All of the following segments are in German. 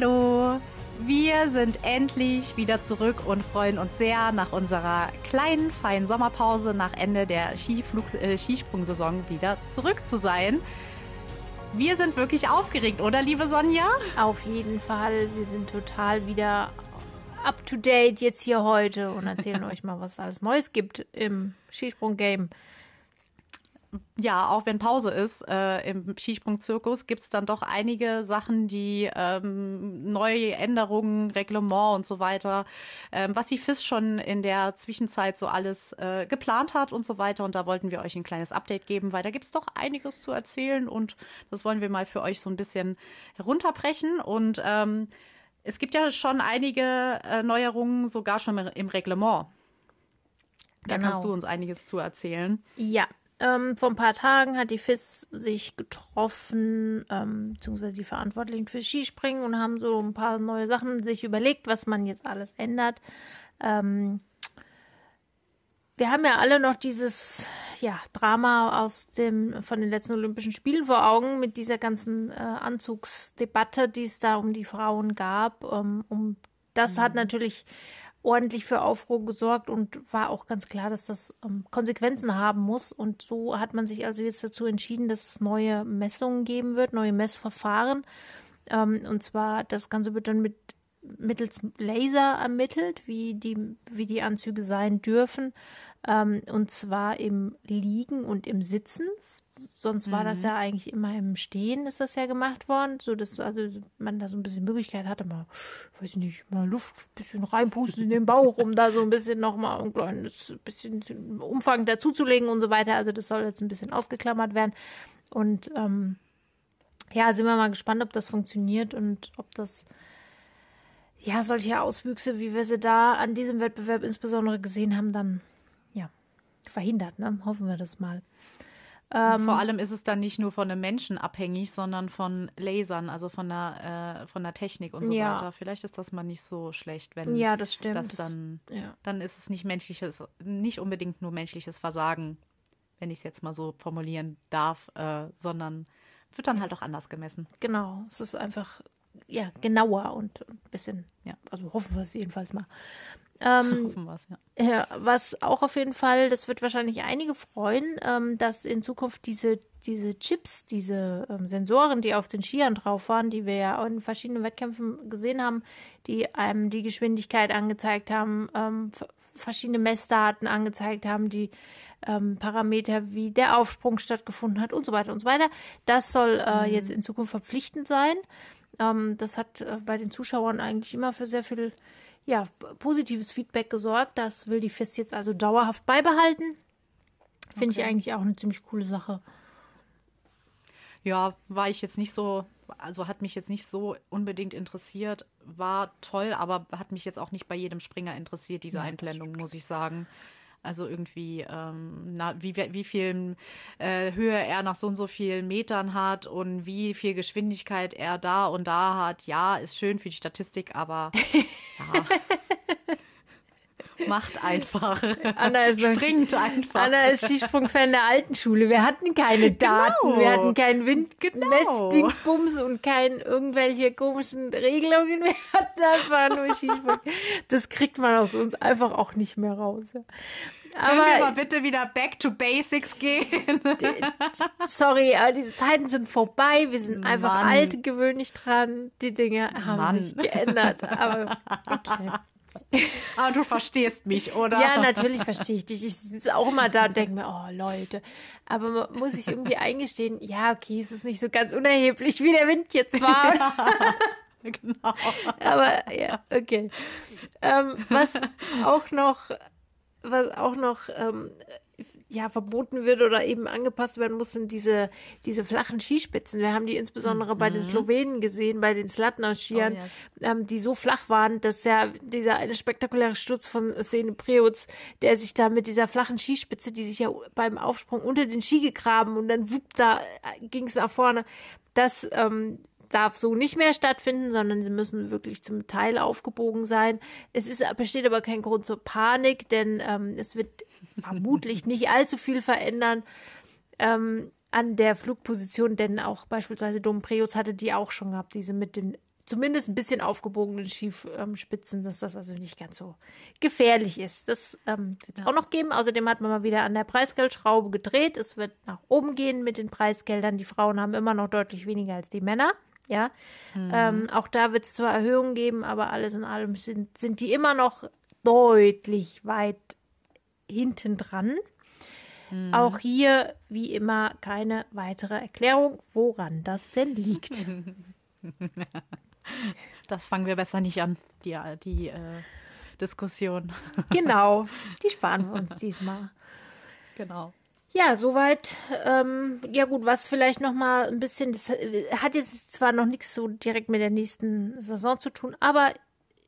Hallo! Wir sind endlich wieder zurück und freuen uns sehr, nach unserer kleinen, feinen Sommerpause nach Ende der Skiflug äh, Skisprungsaison wieder zurück zu sein. Wir sind wirklich aufgeregt, oder liebe Sonja? Auf jeden Fall. Wir sind total wieder up to date jetzt hier heute und erzählen euch mal, was es alles Neues gibt im Skisprung-Game ja, auch wenn Pause ist äh, im Skisprung-Zirkus, gibt es dann doch einige Sachen, die ähm, neue Änderungen, Reglement und so weiter, ähm, was die FIS schon in der Zwischenzeit so alles äh, geplant hat und so weiter. Und da wollten wir euch ein kleines Update geben, weil da gibt es doch einiges zu erzählen und das wollen wir mal für euch so ein bisschen herunterbrechen. Und ähm, es gibt ja schon einige äh, Neuerungen, sogar schon im Reglement. Da genau. kannst du uns einiges zu erzählen. Ja, ähm, vor ein paar Tagen hat die FIS sich getroffen, ähm, beziehungsweise die Verantwortlichen für Skispringen und haben so ein paar neue Sachen sich überlegt, was man jetzt alles ändert. Ähm, wir haben ja alle noch dieses ja, Drama aus dem, von den letzten Olympischen Spielen vor Augen mit dieser ganzen äh, Anzugsdebatte, die es da um die Frauen gab. Ähm, um das mhm. hat natürlich ordentlich für Aufruhr gesorgt und war auch ganz klar, dass das ähm, Konsequenzen haben muss. Und so hat man sich also jetzt dazu entschieden, dass es neue Messungen geben wird, neue Messverfahren. Ähm, und zwar, das Ganze wird dann mit mittels Laser ermittelt, wie die, wie die Anzüge sein dürfen. Ähm, und zwar im Liegen und im Sitzen sonst war mhm. das ja eigentlich immer im Stehen, ist das ja gemacht worden, so dass also man da so ein bisschen Möglichkeit hatte, mal, weiß ich nicht, mal Luft ein bisschen reinpusten in den Bauch, um da so ein bisschen nochmal ein kleines bisschen Umfang dazuzulegen und so weiter. Also das soll jetzt ein bisschen ausgeklammert werden. Und ähm, ja, sind wir mal gespannt, ob das funktioniert und ob das ja solche Auswüchse, wie wir sie da an diesem Wettbewerb insbesondere gesehen haben, dann ja verhindert. Ne? Hoffen wir das mal. Ähm, Vor allem ist es dann nicht nur von einem Menschen abhängig, sondern von Lasern, also von der, äh, von der Technik und so ja. weiter. Vielleicht ist das mal nicht so schlecht, wenn ja, das stimmt. Das dann, ja. dann ist es nicht menschliches, nicht unbedingt nur menschliches Versagen, wenn ich es jetzt mal so formulieren darf, äh, sondern wird dann halt auch anders gemessen. Genau, es ist einfach ja genauer und ein bisschen, ja, also hoffen wir es jedenfalls mal. Ähm, ja. ja. Was auch auf jeden Fall, das wird wahrscheinlich einige freuen, ähm, dass in Zukunft diese, diese Chips, diese ähm, Sensoren, die auf den Skiern drauf waren, die wir ja in verschiedenen Wettkämpfen gesehen haben, die einem die Geschwindigkeit angezeigt haben, ähm, verschiedene Messdaten angezeigt haben, die ähm, Parameter, wie der Aufsprung stattgefunden hat und so weiter und so weiter. Das soll äh, mhm. jetzt in Zukunft verpflichtend sein. Ähm, das hat äh, bei den Zuschauern eigentlich immer für sehr viel ja, positives Feedback gesorgt. Das will die FIS jetzt also dauerhaft beibehalten. Finde okay. ich eigentlich auch eine ziemlich coole Sache. Ja, war ich jetzt nicht so, also hat mich jetzt nicht so unbedingt interessiert. War toll, aber hat mich jetzt auch nicht bei jedem Springer interessiert, diese ja, Einblendung, muss ich sagen. Also irgendwie, ähm, na, wie, wie viel äh, Höhe er nach so und so vielen Metern hat und wie viel Geschwindigkeit er da und da hat. Ja, ist schön für die Statistik, aber ja. Macht einfach. Anna ist Springt einfach. Anna ist Skisprung-Fan der alten Schule. Wir hatten keine Daten, genau. wir hatten keinen Windmessdingsbums genau. und kein irgendwelche komischen Regelungen. Wir hatten einfach nur Skisprung. Das kriegt man aus uns einfach auch nicht mehr raus. Aber Können wir mal bitte wieder back to basics gehen? sorry, aber diese Zeiten sind vorbei. Wir sind Mann. einfach alt gewöhnlich dran. Die Dinge haben Mann. sich geändert. Aber okay. Aber du verstehst mich, oder? Ja, natürlich verstehe ich dich. Ich sitze auch immer da und denke mir, oh Leute. Aber man muss ich irgendwie eingestehen, ja, okay, es ist nicht so ganz unerheblich, wie der Wind jetzt war. Ja, genau. Aber ja, okay. Ähm, was auch noch, was auch noch ähm, ja, verboten wird oder eben angepasst werden muss, sind diese, diese flachen Skispitzen. Wir haben die insbesondere mhm. bei den mhm. Slowenen gesehen, bei den Slatner-Skiern, oh, yes. ähm, die so flach waren, dass ja dieser eine spektakuläre Sturz von Sene Preutz, der sich da mit dieser flachen Skispitze, die sich ja beim Aufsprung unter den Ski gegraben und dann wupp, da ging es nach vorne. Das ähm, darf so nicht mehr stattfinden, sondern sie müssen wirklich zum Teil aufgebogen sein. Es ist, besteht aber kein Grund zur Panik, denn ähm, es wird vermutlich nicht allzu viel verändern ähm, an der Flugposition, denn auch beispielsweise Dompreus hatte die auch schon gehabt, diese mit den zumindest ein bisschen aufgebogenen Schiefspitzen, dass das also nicht ganz so gefährlich ist. Das ähm, wird es ja. auch noch geben. Außerdem hat man mal wieder an der Preisgeldschraube gedreht. Es wird nach oben gehen mit den Preisgeldern. Die Frauen haben immer noch deutlich weniger als die Männer. Ja, mhm. ähm, auch da wird es zwar Erhöhungen geben, aber alles in allem sind, sind die immer noch deutlich weit hinten dran. Mhm. Auch hier, wie immer, keine weitere Erklärung, woran das denn liegt. Das fangen wir besser nicht an, die, die äh, Diskussion. Genau, die sparen wir uns diesmal. Genau. Ja, soweit. Ähm, ja gut, was vielleicht noch mal ein bisschen, das hat jetzt zwar noch nichts so direkt mit der nächsten Saison zu tun, aber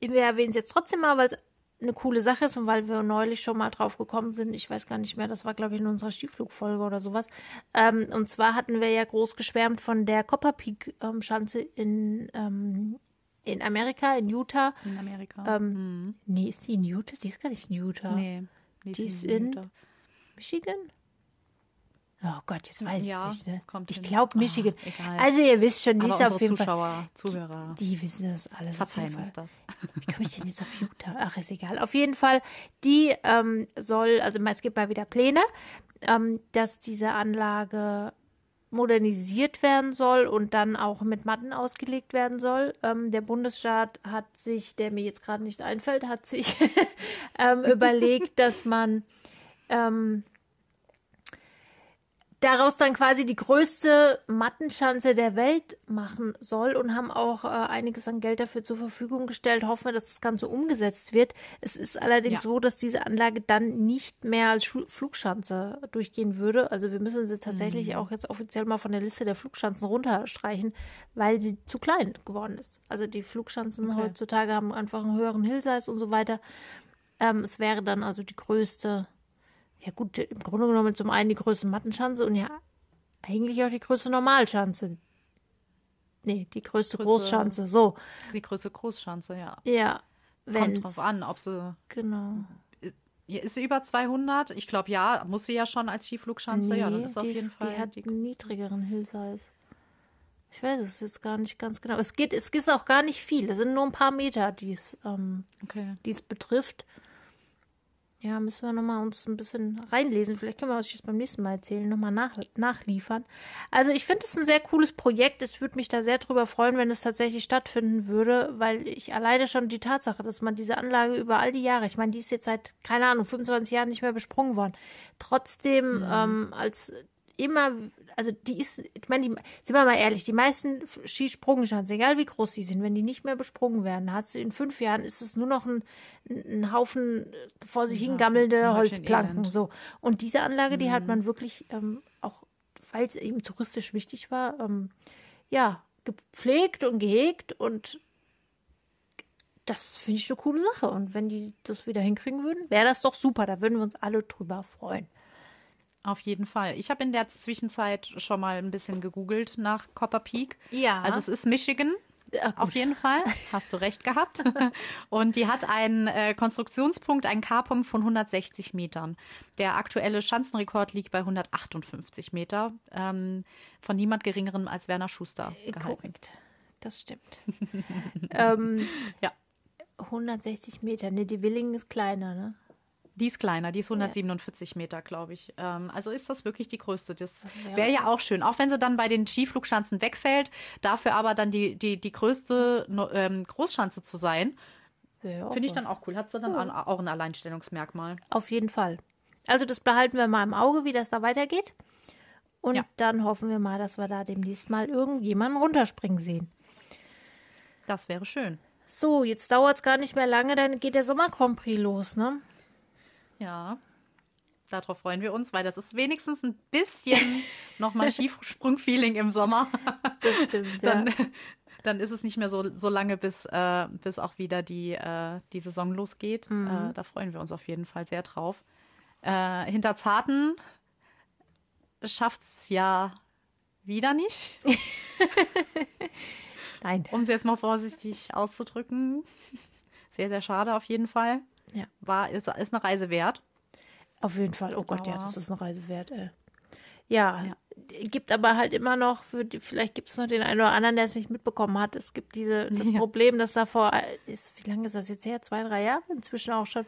wir erwähnen es jetzt trotzdem mal, weil es eine coole Sache ist und weil wir neulich schon mal drauf gekommen sind, ich weiß gar nicht mehr, das war glaube ich in unserer Skiflugfolge oder sowas. Ähm, und zwar hatten wir ja groß geschwärmt von der Copper Peak ähm, Schanze in, ähm, in Amerika, in Utah. In Amerika. Ähm, mhm. Nee, ist die in Utah? Die ist gar nicht in Utah. Nee, die ist in, in Michigan? Oh Gott, jetzt weiß ja, ich nicht. Ne? Ich glaube Michigan. Oh, also ihr wisst schon, die ist auf jeden Zuschauer, Fall. Zuhörer. Die, die wissen das alles. Verzeihen uns das. Wie komme ich denn jetzt auf Utah? Ach, ist egal. Auf jeden Fall, die ähm, soll, also es gibt mal wieder Pläne, ähm, dass diese Anlage modernisiert werden soll und dann auch mit Matten ausgelegt werden soll. Ähm, der Bundesstaat hat sich, der mir jetzt gerade nicht einfällt, hat sich ähm, überlegt, dass man ähm, daraus dann quasi die größte Mattenschanze der Welt machen soll und haben auch äh, einiges an Geld dafür zur Verfügung gestellt. Hoffen wir, dass das Ganze umgesetzt wird. Es ist allerdings ja. so, dass diese Anlage dann nicht mehr als Schu Flugschanze durchgehen würde. Also wir müssen sie tatsächlich mhm. auch jetzt offiziell mal von der Liste der Flugschanzen runterstreichen, weil sie zu klein geworden ist. Also die Flugschanzen okay. heutzutage haben einfach einen höheren Hillsize und so weiter. Ähm, es wäre dann also die größte ja gut, im Grunde genommen zum einen die größte Mattenschanze und ja eigentlich auch die größte Normalschanze. Nee, die größte Großschanze, so. Die größte Großschanze, ja. Ja. Kommt drauf an, ob sie. Genau. Ist sie über 200? Ich glaube, ja. Muss sie ja schon als Skiflugschanze. Nee, ja, dann ist auf jeden Fall. Die hat die einen niedrigeren Hillsize. Ich weiß es jetzt gar nicht ganz genau. Es geht, es ist auch gar nicht viel. Es sind nur ein paar Meter, die es ähm, okay. betrifft. Ja, müssen wir nochmal uns ein bisschen reinlesen. Vielleicht können wir euch das beim nächsten Mal erzählen, nochmal nach, nachliefern. Also ich finde es ein sehr cooles Projekt. Es würde mich da sehr drüber freuen, wenn es tatsächlich stattfinden würde, weil ich alleine schon die Tatsache, dass man diese Anlage über all die Jahre, ich meine, die ist jetzt seit, keine Ahnung, 25 Jahren nicht mehr besprungen worden, trotzdem mhm. ähm, als immer, also die ist, ich meine, die, sind wir mal ehrlich, die meisten Skisprungschanzen, egal wie groß die sind, wenn die nicht mehr besprungen werden, hat sie in fünf Jahren, ist es nur noch ein, ein Haufen vor sich hingammelnde Holzplanken. So. Und diese Anlage, die hat mhm. man wirklich ähm, auch, weil es eben touristisch wichtig war, ähm, ja, gepflegt und gehegt und das finde ich eine coole Sache. Und wenn die das wieder hinkriegen würden, wäre das doch super. Da würden wir uns alle drüber freuen. Auf jeden Fall. Ich habe in der Zwischenzeit schon mal ein bisschen gegoogelt nach Copper Peak. Ja. Also es ist Michigan. Auf jeden Fall, hast du recht gehabt. Und die hat einen äh, Konstruktionspunkt, einen K-Punkt von 160 Metern. Der aktuelle Schanzenrekord liegt bei 158 Meter. Ähm, von niemand geringerem als Werner Schuster. Äh, gehalten. Korrekt, das stimmt. ähm, ja. 160 Meter, ne, die Willingen ist kleiner, ne? Die ist kleiner, die ist 147 ja. Meter, glaube ich. Ähm, also ist das wirklich die größte. Das, wäre wär ja auch schön. Auch wenn sie dann bei den Skiflugschanzen wegfällt, dafür aber dann die, die, die größte ähm, Großschanze zu sein, ja, finde ich dann auch cool. Hat sie dann ja. auch ein Alleinstellungsmerkmal. Auf jeden Fall. Also das behalten wir mal im Auge, wie das da weitergeht. Und ja. dann hoffen wir mal, dass wir da demnächst mal irgendjemanden runterspringen sehen. Das wäre schön. So, jetzt dauert es gar nicht mehr lange, dann geht der Sommer Grand Prix los, ne? Ja. Darauf freuen wir uns, weil das ist wenigstens ein bisschen nochmal Skisprung-Feeling im Sommer. Das stimmt, dann, ja. Dann ist es nicht mehr so, so lange, bis, äh, bis auch wieder die, äh, die Saison losgeht. Mhm. Äh, da freuen wir uns auf jeden Fall sehr drauf. Äh, hinter Zarten schafft es ja wieder nicht. Nein. Um es jetzt mal vorsichtig auszudrücken. Sehr, sehr schade auf jeden Fall. Ja. War, ist, ist eine Reise wert. Auf jeden Fall. Oh Gott, ja, das ist eine Reise wert, ey. Ja, gibt aber halt immer noch, die, vielleicht gibt es noch den einen oder anderen, der es nicht mitbekommen hat. Es gibt diese, das Ja. Problem, dass da vor, ist, wie lange ist das jetzt her? Zwei, drei Jahre inzwischen auch schon,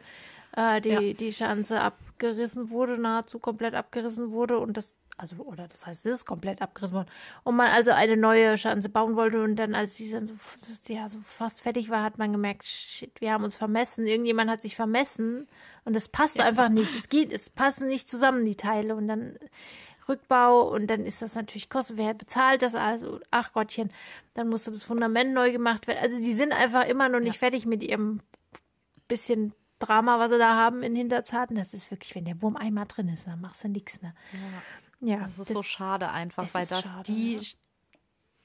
äh, die, Ja. die Schanze abgerissen wurde, nahezu komplett abgerissen wurde und das, also, oder das heißt, es ist komplett abgerissen worden. Und man also eine neue Schanze bauen wollte und dann, als die dann so, ja, so fast fertig war, hat man gemerkt, shit, wir haben uns vermessen. Irgendjemand hat sich vermessen und es passt einfach nicht. Es geht, es passen nicht zusammen, die Teile und dann Rückbau und dann ist das natürlich Kosten. Wer bezahlt das also? Ach Gottchen, dann musste das Fundament neu gemacht werden. Also die sind einfach immer noch nicht fertig mit ihrem bisschen Drama, was sie da haben in Hinterzarten. Das ist wirklich, wenn der Wurm einmal drin ist, dann machst du nichts. Ne? Ja, Das ist so schade einfach, weil das schade, die, ja.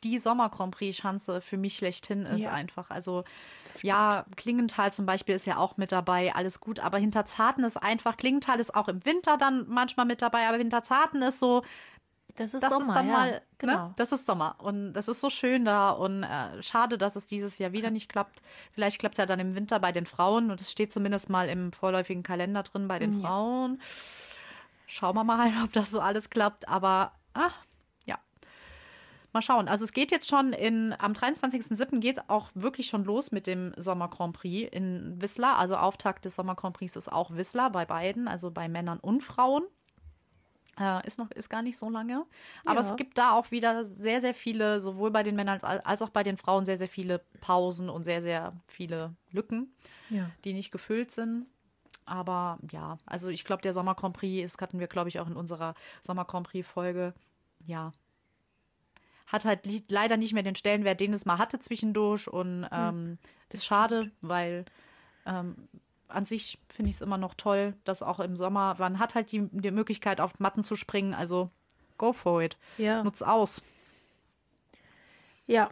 die Sommer-Grand Prix-Schanze für mich schlechthin ist Ja. einfach. Also ja, Klingenthal zum Beispiel ist ja auch mit dabei, alles gut, aber Hinterzarten ist einfach, Klingenthal ist auch im Winter dann manchmal mit dabei, aber Hinterzarten ist so, Das ist das Sommer, ist dann ja. mal, genau. ne? das ist Sommer und das ist so schön da und äh, schade, dass es dieses Jahr wieder nicht klappt. Vielleicht klappt es ja dann im Winter bei den Frauen und es steht zumindest mal im vorläufigen Kalender drin bei den Ja. Frauen. Schauen wir mal, ob das so alles klappt, aber ah, ja. Mal schauen. Also es geht jetzt schon in, am 23.07. geht es auch wirklich schon los mit dem Sommer Grand Prix in Wisslar. Also Auftakt des Sommer Grand Prix ist auch Wisslar bei beiden, also bei Männern und Frauen. Äh, ist noch, ist gar nicht so lange. Aber Ja. es gibt da auch wieder sehr, sehr viele, sowohl bei den Männern als, als auch bei den Frauen, sehr, sehr viele Pausen und sehr, sehr viele Lücken, Ja. die nicht gefüllt sind. Aber ja, also ich glaube, der Sommer Grand Prix, das hatten wir, glaube ich, auch in unserer Sommer Grand Prix-Folge, ja, hat halt leider nicht mehr den Stellenwert, den es mal hatte zwischendurch. Und ähm, ist schade, weil ähm, an sich finde ich es immer noch toll, dass auch im Sommer, man hat halt die, die Möglichkeit, auf Matten zu springen. Also go for it. Ja. Nutz aus. Ja,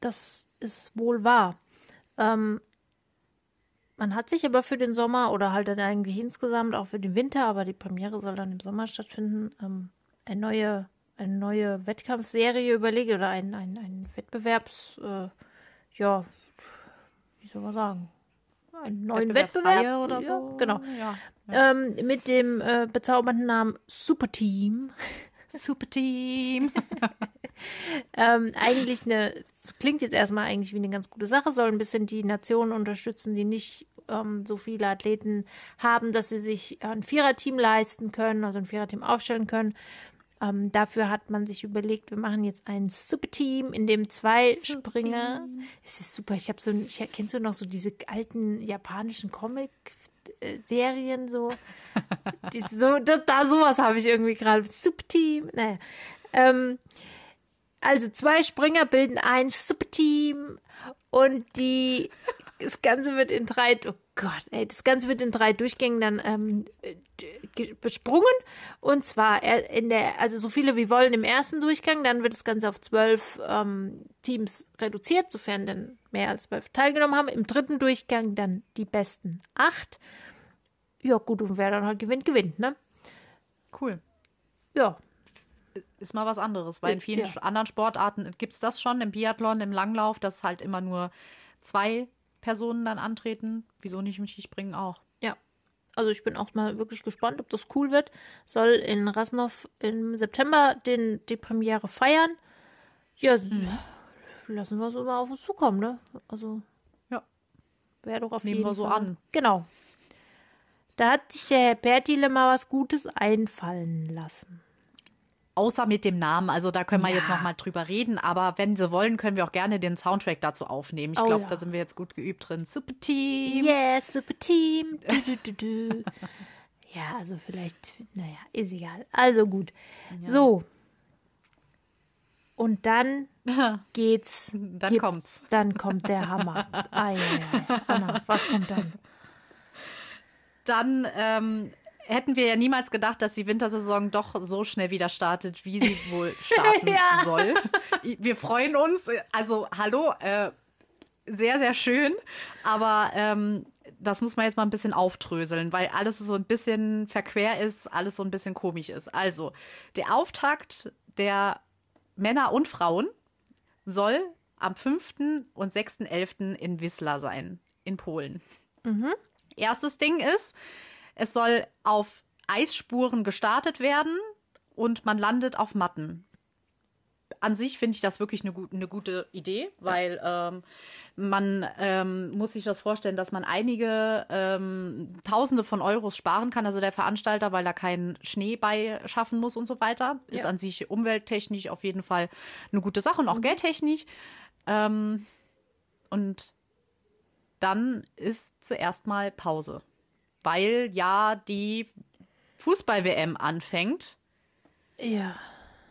das ist wohl wahr. Ähm, man hat sich aber für den Sommer oder halt dann irgendwie insgesamt auch für den Winter, aber die Premiere soll dann im Sommer stattfinden, ähm, eine neue, eine neue Wettkampfserie überlegt oder ein, ein, ein Wettbewerbs, äh, ja, wie soll man sagen, einen neuen Wettbewerb oder ja, so. Genau. Ja. Ähm, mit dem äh, bezaubernden Namen Superteam. Super Team. Ähm, eigentlich eine, klingt jetzt erstmal eigentlich wie eine ganz gute Sache, soll ein bisschen die Nationen unterstützen, die nicht ähm, so viele Athleten haben, dass sie sich ein Viererteam leisten können, also ein Viererteam aufstellen können. Ähm, dafür hat man sich überlegt, wir machen jetzt ein Superteam, in dem zwei Springer. Es ist super. Ich habe so, ich kennst du noch so diese alten japanischen Comic-Serien so? Die so, da, da sowas habe ich irgendwie gerade. Superteam. Naja. Ähm, also zwei Springer bilden ein Superteam und die das Ganze wird in drei oh Gott, ey, das Ganze wird in drei Durchgängen dann ähm, ge- besprungen und zwar äh, in der also so viele wie wollen im ersten Durchgang, dann wird das Ganze auf zwölf ähm, Teams reduziert, sofern dann mehr als zwölf teilgenommen haben. Im dritten Durchgang dann die besten acht. Ja gut und wer dann halt gewinnt, gewinnt, ne? Cool. Ja, Ist mal was anderes, weil in vielen Ja. anderen Sportarten gibt es das schon, im Biathlon, im Langlauf, dass halt immer nur zwei Personen dann antreten. Wieso nicht im Skispringen auch? Ja, also ich bin auch mal wirklich gespannt, ob das cool wird. Soll in Rasnov im September den, die Premiere feiern. Ja, s- lassen wir so mal auf uns zukommen, ne? Also Ja. wäre doch auf Nehmen jeden wir so Fall. an. Genau. Da hat sich der Herr Pertile mal was Gutes einfallen lassen. Außer mit dem Namen, also da können wir Ja. jetzt noch mal drüber reden, aber wenn Sie wollen, können wir auch gerne den Soundtrack dazu aufnehmen. Ich Oh glaube, ja. da sind wir jetzt gut geübt drin. Super Team. Yes, super Team. Du, du, du, ja, also vielleicht, naja, ist egal. Also gut. So. Und dann geht's. Dann kommt's. Dann kommt der Hammer. Ei. Anna, was kommt dann? Dann ähm, hätten wir ja niemals gedacht, dass die Wintersaison doch so schnell wieder startet, wie sie wohl starten Ja. soll. Wir freuen uns. Also, hallo, äh, sehr, sehr schön. Aber ähm, das muss man jetzt mal ein bisschen auftröseln, weil alles so ein bisschen verquer ist, alles so ein bisschen komisch ist. Also, der Auftakt der Männer und Frauen soll am 5. und 6.11. in Wisla sein, in Polen. Erstes Ding ist, es soll auf Eisspuren gestartet werden und man landet auf Matten. An sich finde ich das wirklich eine, gut, eine gute Idee, weil ähm, man ähm, muss sich das vorstellen, dass man einige ähm, Tausende von Euros sparen kann. Also der Veranstalter, weil er keinen Schnee beischaffen muss und so weiter, ja. ist an sich umwelttechnisch auf jeden Fall eine gute Sache und auch mhm. geldtechnisch. Ähm, und dann ist zuerst mal Pause, weil ja die Fußball-WM anfängt. Ja.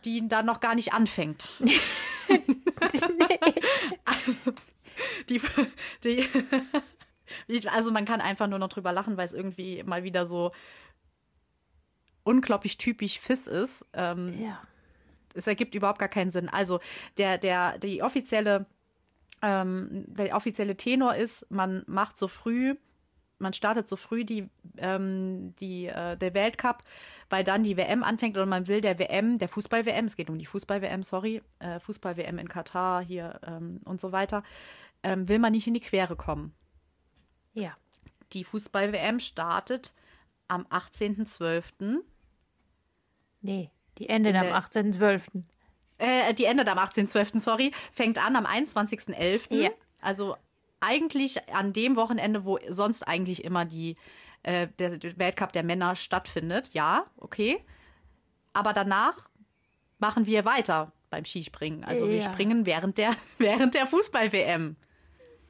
Die dann noch gar nicht anfängt. also, die, die, also man kann einfach nur noch drüber lachen, weil es irgendwie mal wieder so unglaublich typisch Fiss ist. Ähm, ja. Es ergibt überhaupt gar keinen Sinn. Also der, der, die offizielle, ähm, der offizielle Tenor ist, man macht so früh, man startet so früh die, ähm, die, äh, der Weltcup, weil dann die WM anfängt und man will der WM, der Fußball-WM, es geht um die Fußball-WM, sorry, äh, Fußball-WM in Katar hier ähm, und so weiter, ähm, will man nicht in die Quere kommen. Ja. Die Fußball-WM startet am 18.12. Nee, die endet am 18.12. Äh, die endet am 18.12., sorry. Fängt an am 21.11. Ja. Also eigentlich an dem Wochenende, wo sonst eigentlich immer die, äh, der Weltcup der Männer stattfindet. Ja, okay. Aber danach machen wir weiter beim Skispringen. Also ja. wir springen während der, während der Fußball-WM.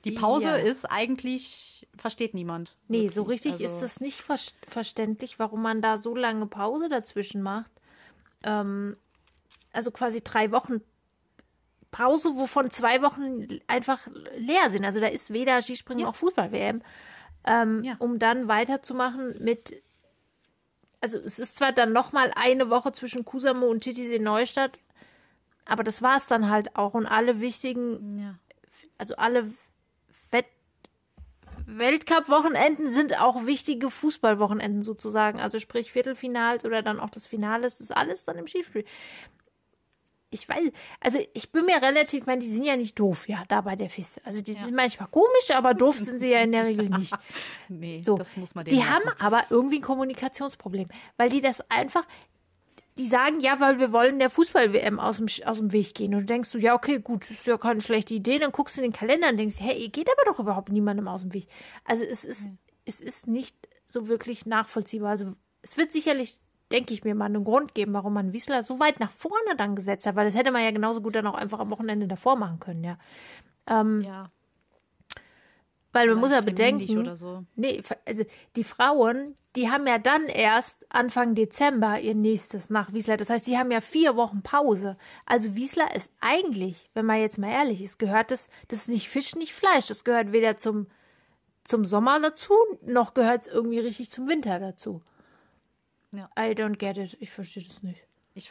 Die Pause ja. ist eigentlich, versteht niemand. Nee, wirklich. so richtig also, ist das nicht ver verständlich, warum man da so lange Pause dazwischen macht. Ähm, also quasi drei Wochen Pause, wovon zwei Wochen einfach leer sind. Also da ist weder Skispringen ja. noch Fußball-WM. Ähm, ja. Um dann weiterzumachen mit, also es ist zwar dann nochmal eine Woche zwischen Kusamo und Titisee Neustadt, aber das war es dann halt auch. Und alle wichtigen, ja. also alle Weltcup-Wochenenden sind auch wichtige Fußballwochenenden sozusagen. Also sprich Viertelfinals oder dann auch das Finale, das ist alles dann im Skispiel. Ich weiß, also ich bin mir relativ, ich meine, die sind ja nicht doof, ja, da bei der FIS. Also die ja. sind manchmal komisch, aber doof sind sie ja in der Regel nicht. nee, so. das muss man Die lassen. haben aber irgendwie ein Kommunikationsproblem, weil die das einfach, die sagen, ja, weil wir wollen der Fußball-WM aus dem, aus dem Weg gehen. Und du denkst du, ja, okay, gut, ist ja keine schlechte Idee. Dann guckst du in den Kalender und denkst, hey, ihr geht aber doch überhaupt niemandem aus dem Weg. Also es ist, mhm. es ist nicht so wirklich nachvollziehbar. Also es wird sicherlich, denke ich mir, mal einen Grund geben, warum man Wiesler so weit nach vorne dann gesetzt hat, weil das hätte man ja genauso gut dann auch einfach am Wochenende davor machen können, ja. Ähm, ja. Weil man muss ja bedenken, so. nee, also die Frauen, die haben ja dann erst Anfang Dezember ihr nächstes nach Wiesler. Das heißt, die haben ja vier Wochen Pause. Also Wiesler ist eigentlich, wenn man jetzt mal ehrlich ist, gehört das, das ist nicht Fisch, nicht Fleisch. Das gehört weder zum, zum Sommer dazu, noch gehört es irgendwie richtig zum Winter dazu. Ja. I don't get it. Ich verstehe das nicht. Ich,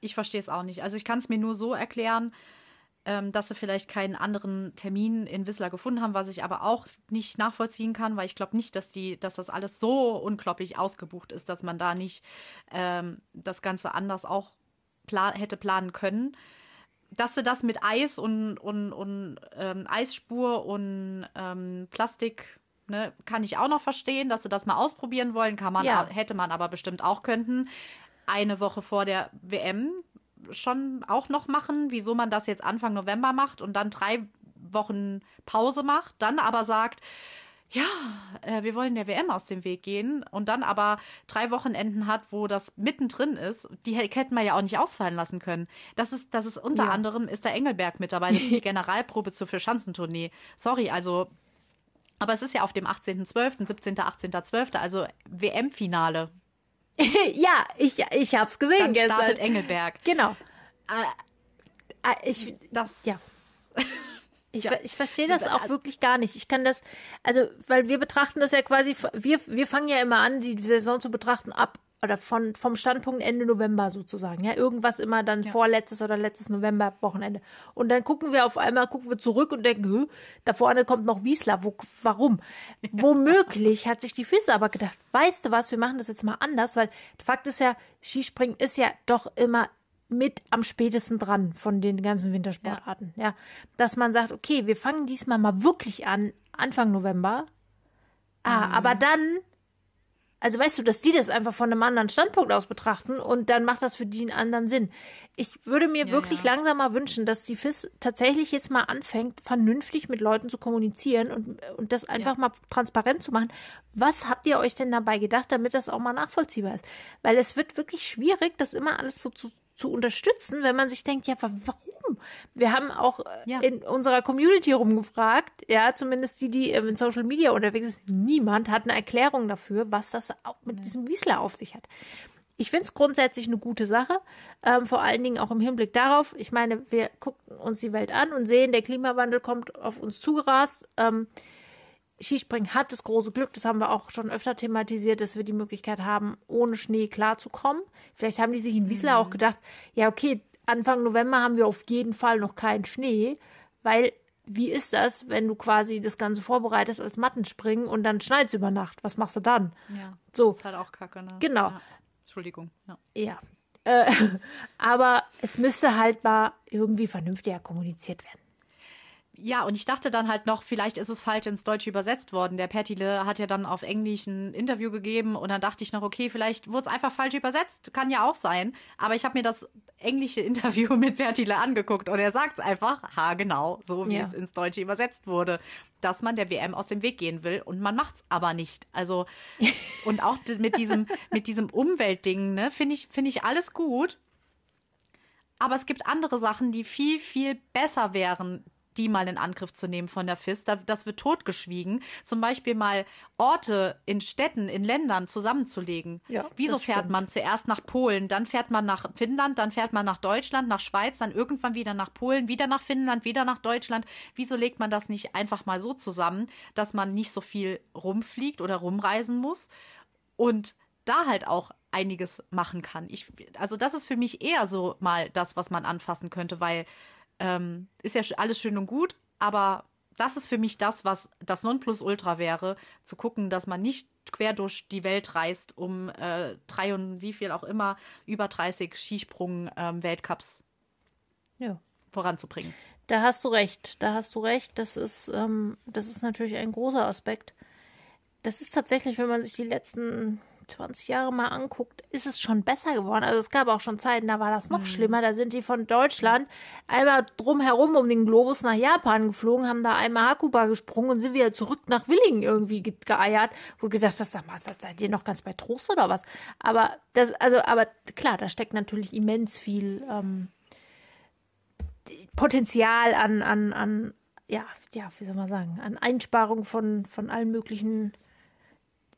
ich verstehe es auch nicht. Also ich kann es mir nur so erklären, ähm, dass sie vielleicht keinen anderen Termin in Whistler gefunden haben, was ich aber auch nicht nachvollziehen kann, weil ich glaube nicht, dass die, dass das alles so unglaublich ausgebucht ist, dass man da nicht ähm, das Ganze anders auch pla hätte planen können. Dass sie das mit Eis und, und, und ähm, Eisspur und ähm, Plastik Ne, kann ich auch noch verstehen, dass sie das mal ausprobieren wollen, kann man, ja. hätte man aber bestimmt auch könnten. Eine Woche vor der WM schon auch noch machen, wieso man das jetzt Anfang November macht und dann drei Wochen Pause macht, dann aber sagt, ja, äh, wir wollen der WM aus dem Weg gehen und dann aber drei Wochenenden hat, wo das mittendrin ist, die hätten wir ja auch nicht ausfallen lassen können. Das ist, das ist unter ja. anderem ist der Engelberg mit dabei, das ist die Generalprobe zur Vierschanzentournee. Sorry, also, aber es ist ja auf dem 18.12., 17., 18.12., also WM-Finale. ja, ich, ich habe es gesehen Dann gestern. startet Engelberg. Genau. Äh, äh, ich, das, ja. Ich, ja. ich verstehe das auch wirklich gar nicht. Ich kann das, also, weil wir betrachten das ja quasi, wir, wir fangen ja immer an, die Saison zu betrachten ab oder von, vom Standpunkt Ende November sozusagen. Ja, irgendwas immer dann ja. vorletztes oder letztes November-Wochenende. Und dann gucken wir auf einmal, gucken wir zurück und denken, da vorne kommt noch Wiesler. Wo, warum? Ja. Womöglich hat sich die Fisse aber gedacht, weißt du was, wir machen das jetzt mal anders, weil Fakt ist ja, Skispringen ist ja doch immer mit am spätesten dran von den ganzen Wintersportarten. Ja. ja. Dass man sagt, okay, wir fangen diesmal mal wirklich an, Anfang November. Ah, mhm. aber dann Also weißt du, dass die das einfach von einem anderen Standpunkt aus betrachten und dann macht das für die einen anderen Sinn. Ich würde mir Ja, wirklich ja. langsam mal wünschen, dass die FIS tatsächlich jetzt mal anfängt, vernünftig mit Leuten zu kommunizieren und, und das einfach mal transparent zu machen. Was habt ihr euch denn dabei gedacht, damit das auch mal nachvollziehbar ist? Weil es wird wirklich schwierig, das immer alles so zu, zu unterstützen, wenn man sich denkt, ja, wa- warum? Wir haben auch äh, Ja. in unserer Community rumgefragt, ja, zumindest die, die ähm, in Social Media unterwegs ist. Niemand hat eine Erklärung dafür, was das auch mit diesem Wiesler auf sich hat. Ich finde es grundsätzlich eine gute Sache, ähm, vor allen Dingen auch im Hinblick darauf, ich meine, wir gucken uns die Welt an und sehen, der Klimawandel kommt auf uns zugerast. Ähm, Skispringen hat das große Glück, das haben wir auch schon öfter thematisiert, dass wir die Möglichkeit haben, ohne Schnee klarzukommen. Vielleicht haben die sich in Wiesler auch gedacht, ja, okay, Anfang November haben wir auf jeden Fall noch keinen Schnee, weil wie ist das, wenn du quasi das Ganze vorbereitest als Mattenspringen und dann schneit es über Nacht? Was machst du dann? Ja. So, Ist halt auch kacke, ne? Genau. Ja. Entschuldigung. Ja. ja. Äh, aber es müsste halt mal irgendwie vernünftiger kommuniziert werden. Ja, und ich dachte dann halt noch, vielleicht ist es falsch ins Deutsche übersetzt worden. Der Pertile hat ja dann auf Englisch ein Interview gegeben und dann dachte ich noch, okay, vielleicht wurde es einfach falsch übersetzt. Kann ja auch sein. Aber ich habe mir das englische Interview mit Pertile angeguckt und er sagt es einfach, ha, genau, so wie Ja. es ins Deutsche übersetzt wurde, dass man der WM aus dem Weg gehen will und man macht es aber nicht. Also, und auch mit diesem, mit diesem Umweltding, ne, finde ich, finde ich alles gut. Aber es gibt andere Sachen, die viel, viel besser wären, die mal in Angriff zu nehmen von der FIS. Da, das wird totgeschwiegen. Zum Beispiel mal Orte in Städten, in Ländern zusammenzulegen. Ja, Wieso fährt stimmt. man zuerst nach Polen, dann fährt man nach Finnland, dann fährt man nach Deutschland, nach Schweiz, dann irgendwann wieder nach Polen, wieder nach Finnland, wieder nach Deutschland? Wieso legt man das nicht einfach mal so zusammen, dass man nicht so viel rumfliegt oder rumreisen muss? Und da halt auch einiges machen kann. Ich, also das ist für mich eher so mal das, was man anfassen könnte, weil ähm, ist ja alles schön und gut, aber das ist für mich das, was das Nonplusultra wäre, zu gucken, dass man nicht quer durch die Welt reist, um äh, drei und wie viel auch immer über 30 Skisprung-Weltcups Ja. voranzubringen. Da hast du recht, da hast du recht. Das ist, ähm, das ist natürlich ein großer Aspekt. Das ist tatsächlich, wenn man sich die letzten 20 Jahre mal anguckt, ist es schon besser geworden. Also es gab auch schon Zeiten, da war das noch schlimmer. Da sind die von Deutschland einmal drumherum um den Globus nach Japan geflogen, haben da einmal Hakuba gesprungen und sind wieder zurück nach Willingen irgendwie ge geeiert. Wo du gesagt hast, sag mal, seid ihr noch ganz bei Trost oder was? Aber das, also, aber klar, da steckt natürlich immens viel ähm, Potenzial an, an, an, ja, ja, wie soll man sagen, an Einsparung von, von allen möglichen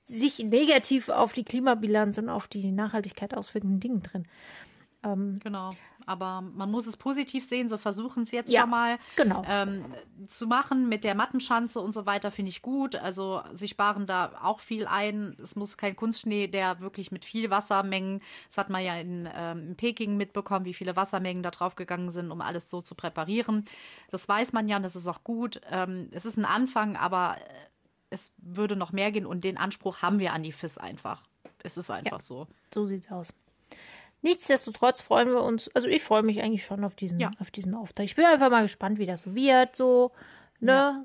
sich negativ auf die Klimabilanz und auf die Nachhaltigkeit auswirkenden Dingen drin. Genau. Aber man muss es positiv sehen. Sie versuchen es jetzt Ja, schon mal genau. ähm, zu machen mit der Mattenschanze und so weiter, finde ich gut. Also sie sparen da auch viel ein. Es muss kein Kunstschnee, der wirklich mit viel Wassermengen, das hat man ja in, ähm, in Peking mitbekommen, wie viele Wassermengen da drauf gegangen sind, um alles so zu präparieren. Das weiß man ja und das ist auch gut. Ähm, es ist ein Anfang, aber äh, es würde noch mehr gehen und den Anspruch haben wir an die FIS einfach. Es ist einfach so. So sieht's aus. Nichtsdestotrotz freuen wir uns, also ich freue mich eigentlich schon auf diesen, Ja. auf diesen Auftrag. Ich bin einfach mal gespannt, wie das so wird, so, ne?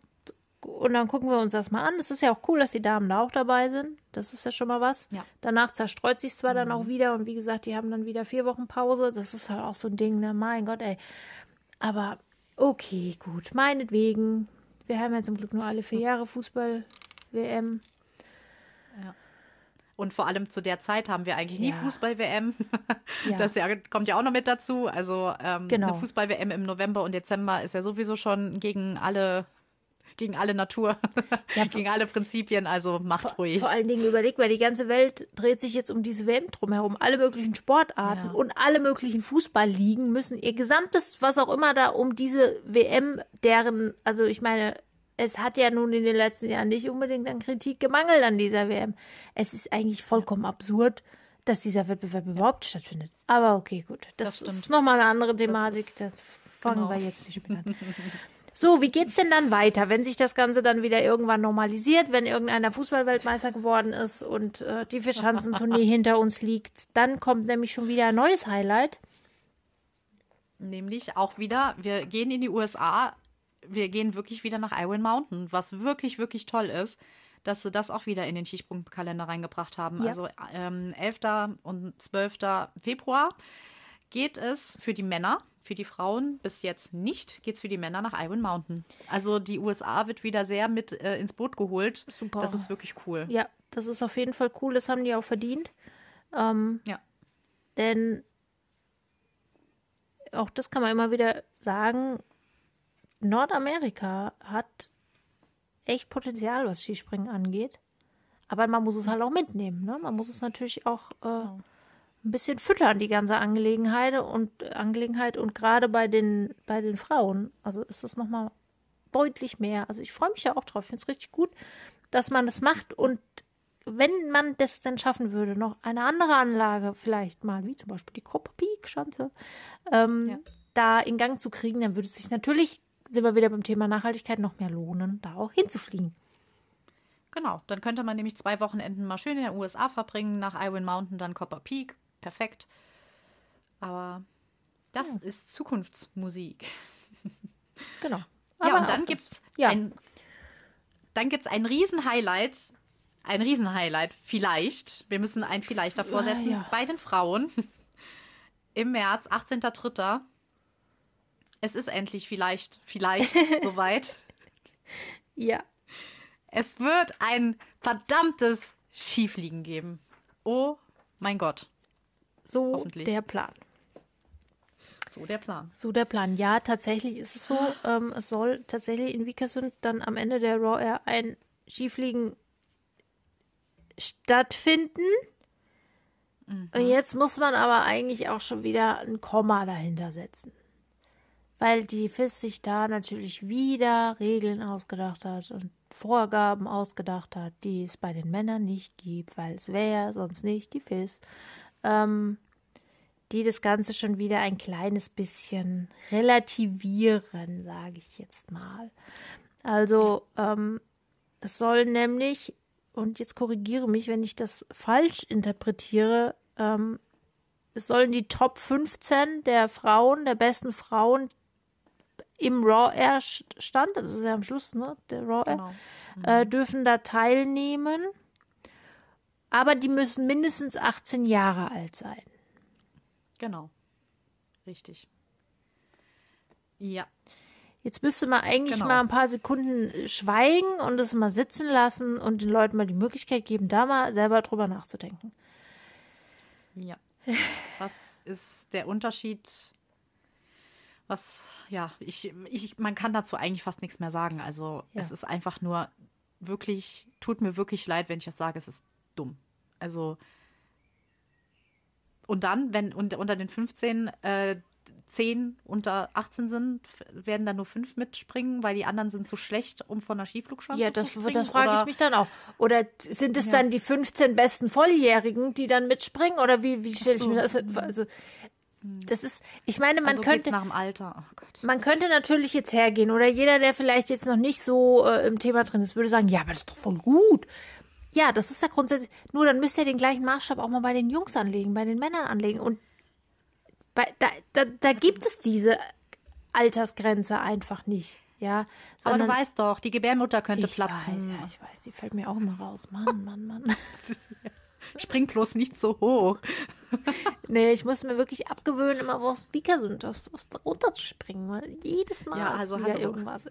Und dann gucken wir uns das mal an. Es ist ja auch cool, dass die Damen da auch dabei sind. Das ist ja schon mal was. Ja. Danach zerstreut sich zwar Mhm. dann auch wieder und wie gesagt, die haben dann wieder vier Wochen Pause. Das ist halt auch so ein Ding, ne? Mein Gott, ey. Aber okay, gut. Meinetwegen. Wir haben ja zum Glück nur alle vier Jahre Fußball-WM. Und vor allem zu der Zeit haben wir eigentlich nie Ja. Fußball-WM. Ja. Das ja, kommt ja auch noch mit dazu. Also ähm, Genau. eine Fußball-WM im November und Dezember ist ja sowieso schon gegen alle, gegen alle Natur, Ja, gegen alle Prinzipien. Also macht ruhig. Vor allen Dingen überleg mal, die ganze Welt dreht sich jetzt um diese WM drumherum. Alle möglichen Sportarten Ja. und alle möglichen Fußballligen müssen ihr gesamtes, was auch immer da um diese WM, deren, also ich meine, es hat ja nun in den letzten Jahren nicht unbedingt an Kritik gemangelt an dieser WM. Es ist eigentlich vollkommen absurd, dass dieser Wettbewerb überhaupt stattfindet. Aber okay, gut. Das, Das ist nochmal eine andere Thematik. ist- Da fangen genau. wir jetzt nicht mit an. So, wie geht's denn dann weiter, wenn sich das Ganze dann wieder irgendwann normalisiert, wenn irgendeiner Fußballweltmeister geworden ist und äh, die Vierschanzentournee hinter uns liegt? Dann kommt nämlich schon wieder ein neues Highlight. Nämlich auch wieder, wir gehen in die USA, wir gehen wirklich wieder nach Iron Mountain, was wirklich, wirklich toll ist. dass sie das auch wieder in den Skisprungkalender reingebracht haben. Ja. Also ähm, 11. und 12. Februar geht es für die Männer, für die Frauen bis jetzt nicht, geht es für die Männer nach Iron Mountain. Also die USA wird wieder sehr mit äh, ins Boot geholt. Super. Das ist wirklich cool. Ja, das ist auf jeden Fall cool. Das haben die auch verdient. Ähm, Ja. Denn auch das kann man immer wieder sagen, Nordamerika hat echt Potenzial, was Skispringen angeht. Aber man muss es halt auch mitnehmen. Ne? Man muss es natürlich auch äh, ein bisschen füttern, die ganze Angelegenheit und Angelegenheit und gerade bei den bei den Frauen. Also ist es nochmal deutlich mehr. Also ich freue mich ja auch drauf. Ich finde es richtig gut, dass man das macht und wenn man das dann schaffen würde, noch eine andere Anlage vielleicht mal, wie zum Beispiel die Copper Peak Schanze, ähm, Ja. da in Gang zu kriegen, dann würde es sich natürlich, sind wir wieder beim Thema Nachhaltigkeit, noch mehr lohnen, da auch hinzufliegen. Genau, dann könnte man nämlich zwei Wochenenden mal schön in den USA verbringen, nach Iron Mountain, dann Copper Peak. Perfekt. Aber das ist Zukunftsmusik. Genau. ja, Aber und dann gibt es ja. ein, dann gibt's ein Riesen-Highlight. Ein Riesen-Highlight, vielleicht. Wir müssen ein Vielleicht davor setzen. ja. Bei den Frauen im März, 18.03. Es ist endlich vielleicht, vielleicht soweit. Ja. Es wird ein verdammtes Skifliegen geben. Oh mein Gott. So der Plan. So der Plan. So der Plan. Ja, tatsächlich ist es so. Ähm, es soll tatsächlich in Vikersund dann am Ende der Raw Air ein Skifliegen stattfinden. Und jetzt muss man aber eigentlich auch schon wieder ein Komma dahinter setzen. Weil die FIS sich da natürlich wieder Regeln ausgedacht hat und Vorgaben ausgedacht hat, die es bei den Männern nicht gibt, weil es wäre sonst nicht die FIS. Ähm, die das Ganze schon wieder ein kleines bisschen relativieren, sage ich jetzt mal. Also, ähm, es soll nämlich, und jetzt korrigiere mich, wenn ich das falsch interpretiere, ähm, es sollen die Top 15 der Frauen, der besten Frauen im Raw Air Stand, das ist ja am Schluss, ne, der Raw Air, Genau. äh, dürfen da teilnehmen. Aber die müssen mindestens 18 Jahre alt sein. Genau. Richtig. Ja. Jetzt müsste man eigentlich Genau. mal ein paar Sekunden äh, schweigen und es mal sitzen lassen und den Leuten mal die Möglichkeit geben, da mal selber drüber nachzudenken. Ja. Was ist der Unterschied? Was, ja, ich, ich, man kann dazu eigentlich fast nichts mehr sagen. Also Ja. es ist einfach nur wirklich, tut mir wirklich leid, wenn ich das sage, es ist dumm. Also und dann, wenn und, unter den 15 äh, 10 unter 18 sind, werden da nur fünf mitspringen, weil die anderen sind zu schlecht, um von der Skiflugschanze Ja, das, zu springen? das frage ich mich dann auch. Oder sind es Ja. dann die 15 besten Volljährigen, die dann mitspringen? Oder wie, wie stelle ich so. mir das? Also, das ist, ich meine, man also könnte. nach dem Alter. Oh. Man könnte natürlich jetzt hergehen oder jeder, der vielleicht jetzt noch nicht so äh, im Thema drin ist, würde sagen, ja, aber das ist doch voll gut. Ja, das ist ja grundsätzlich. Nur dann müsst ihr den gleichen Maßstab auch mal bei den Jungs anlegen, bei den Männern anlegen. Und bei, da, da, da gibt es diese Altersgrenze einfach nicht. Ja, Aber du sondern- weißt doch, die Gebärmutter könnte ich platzen. weiß, ja, ich weiß, die fällt mir auch immer raus. Mann, Mann, Mann. Spring bloß nicht so hoch. nee, ich muss mir wirklich abgewöhnen, immer aus, aus runterzuspringen, weil jedes Mal Ja, ist also wieder hallo. irgendwas.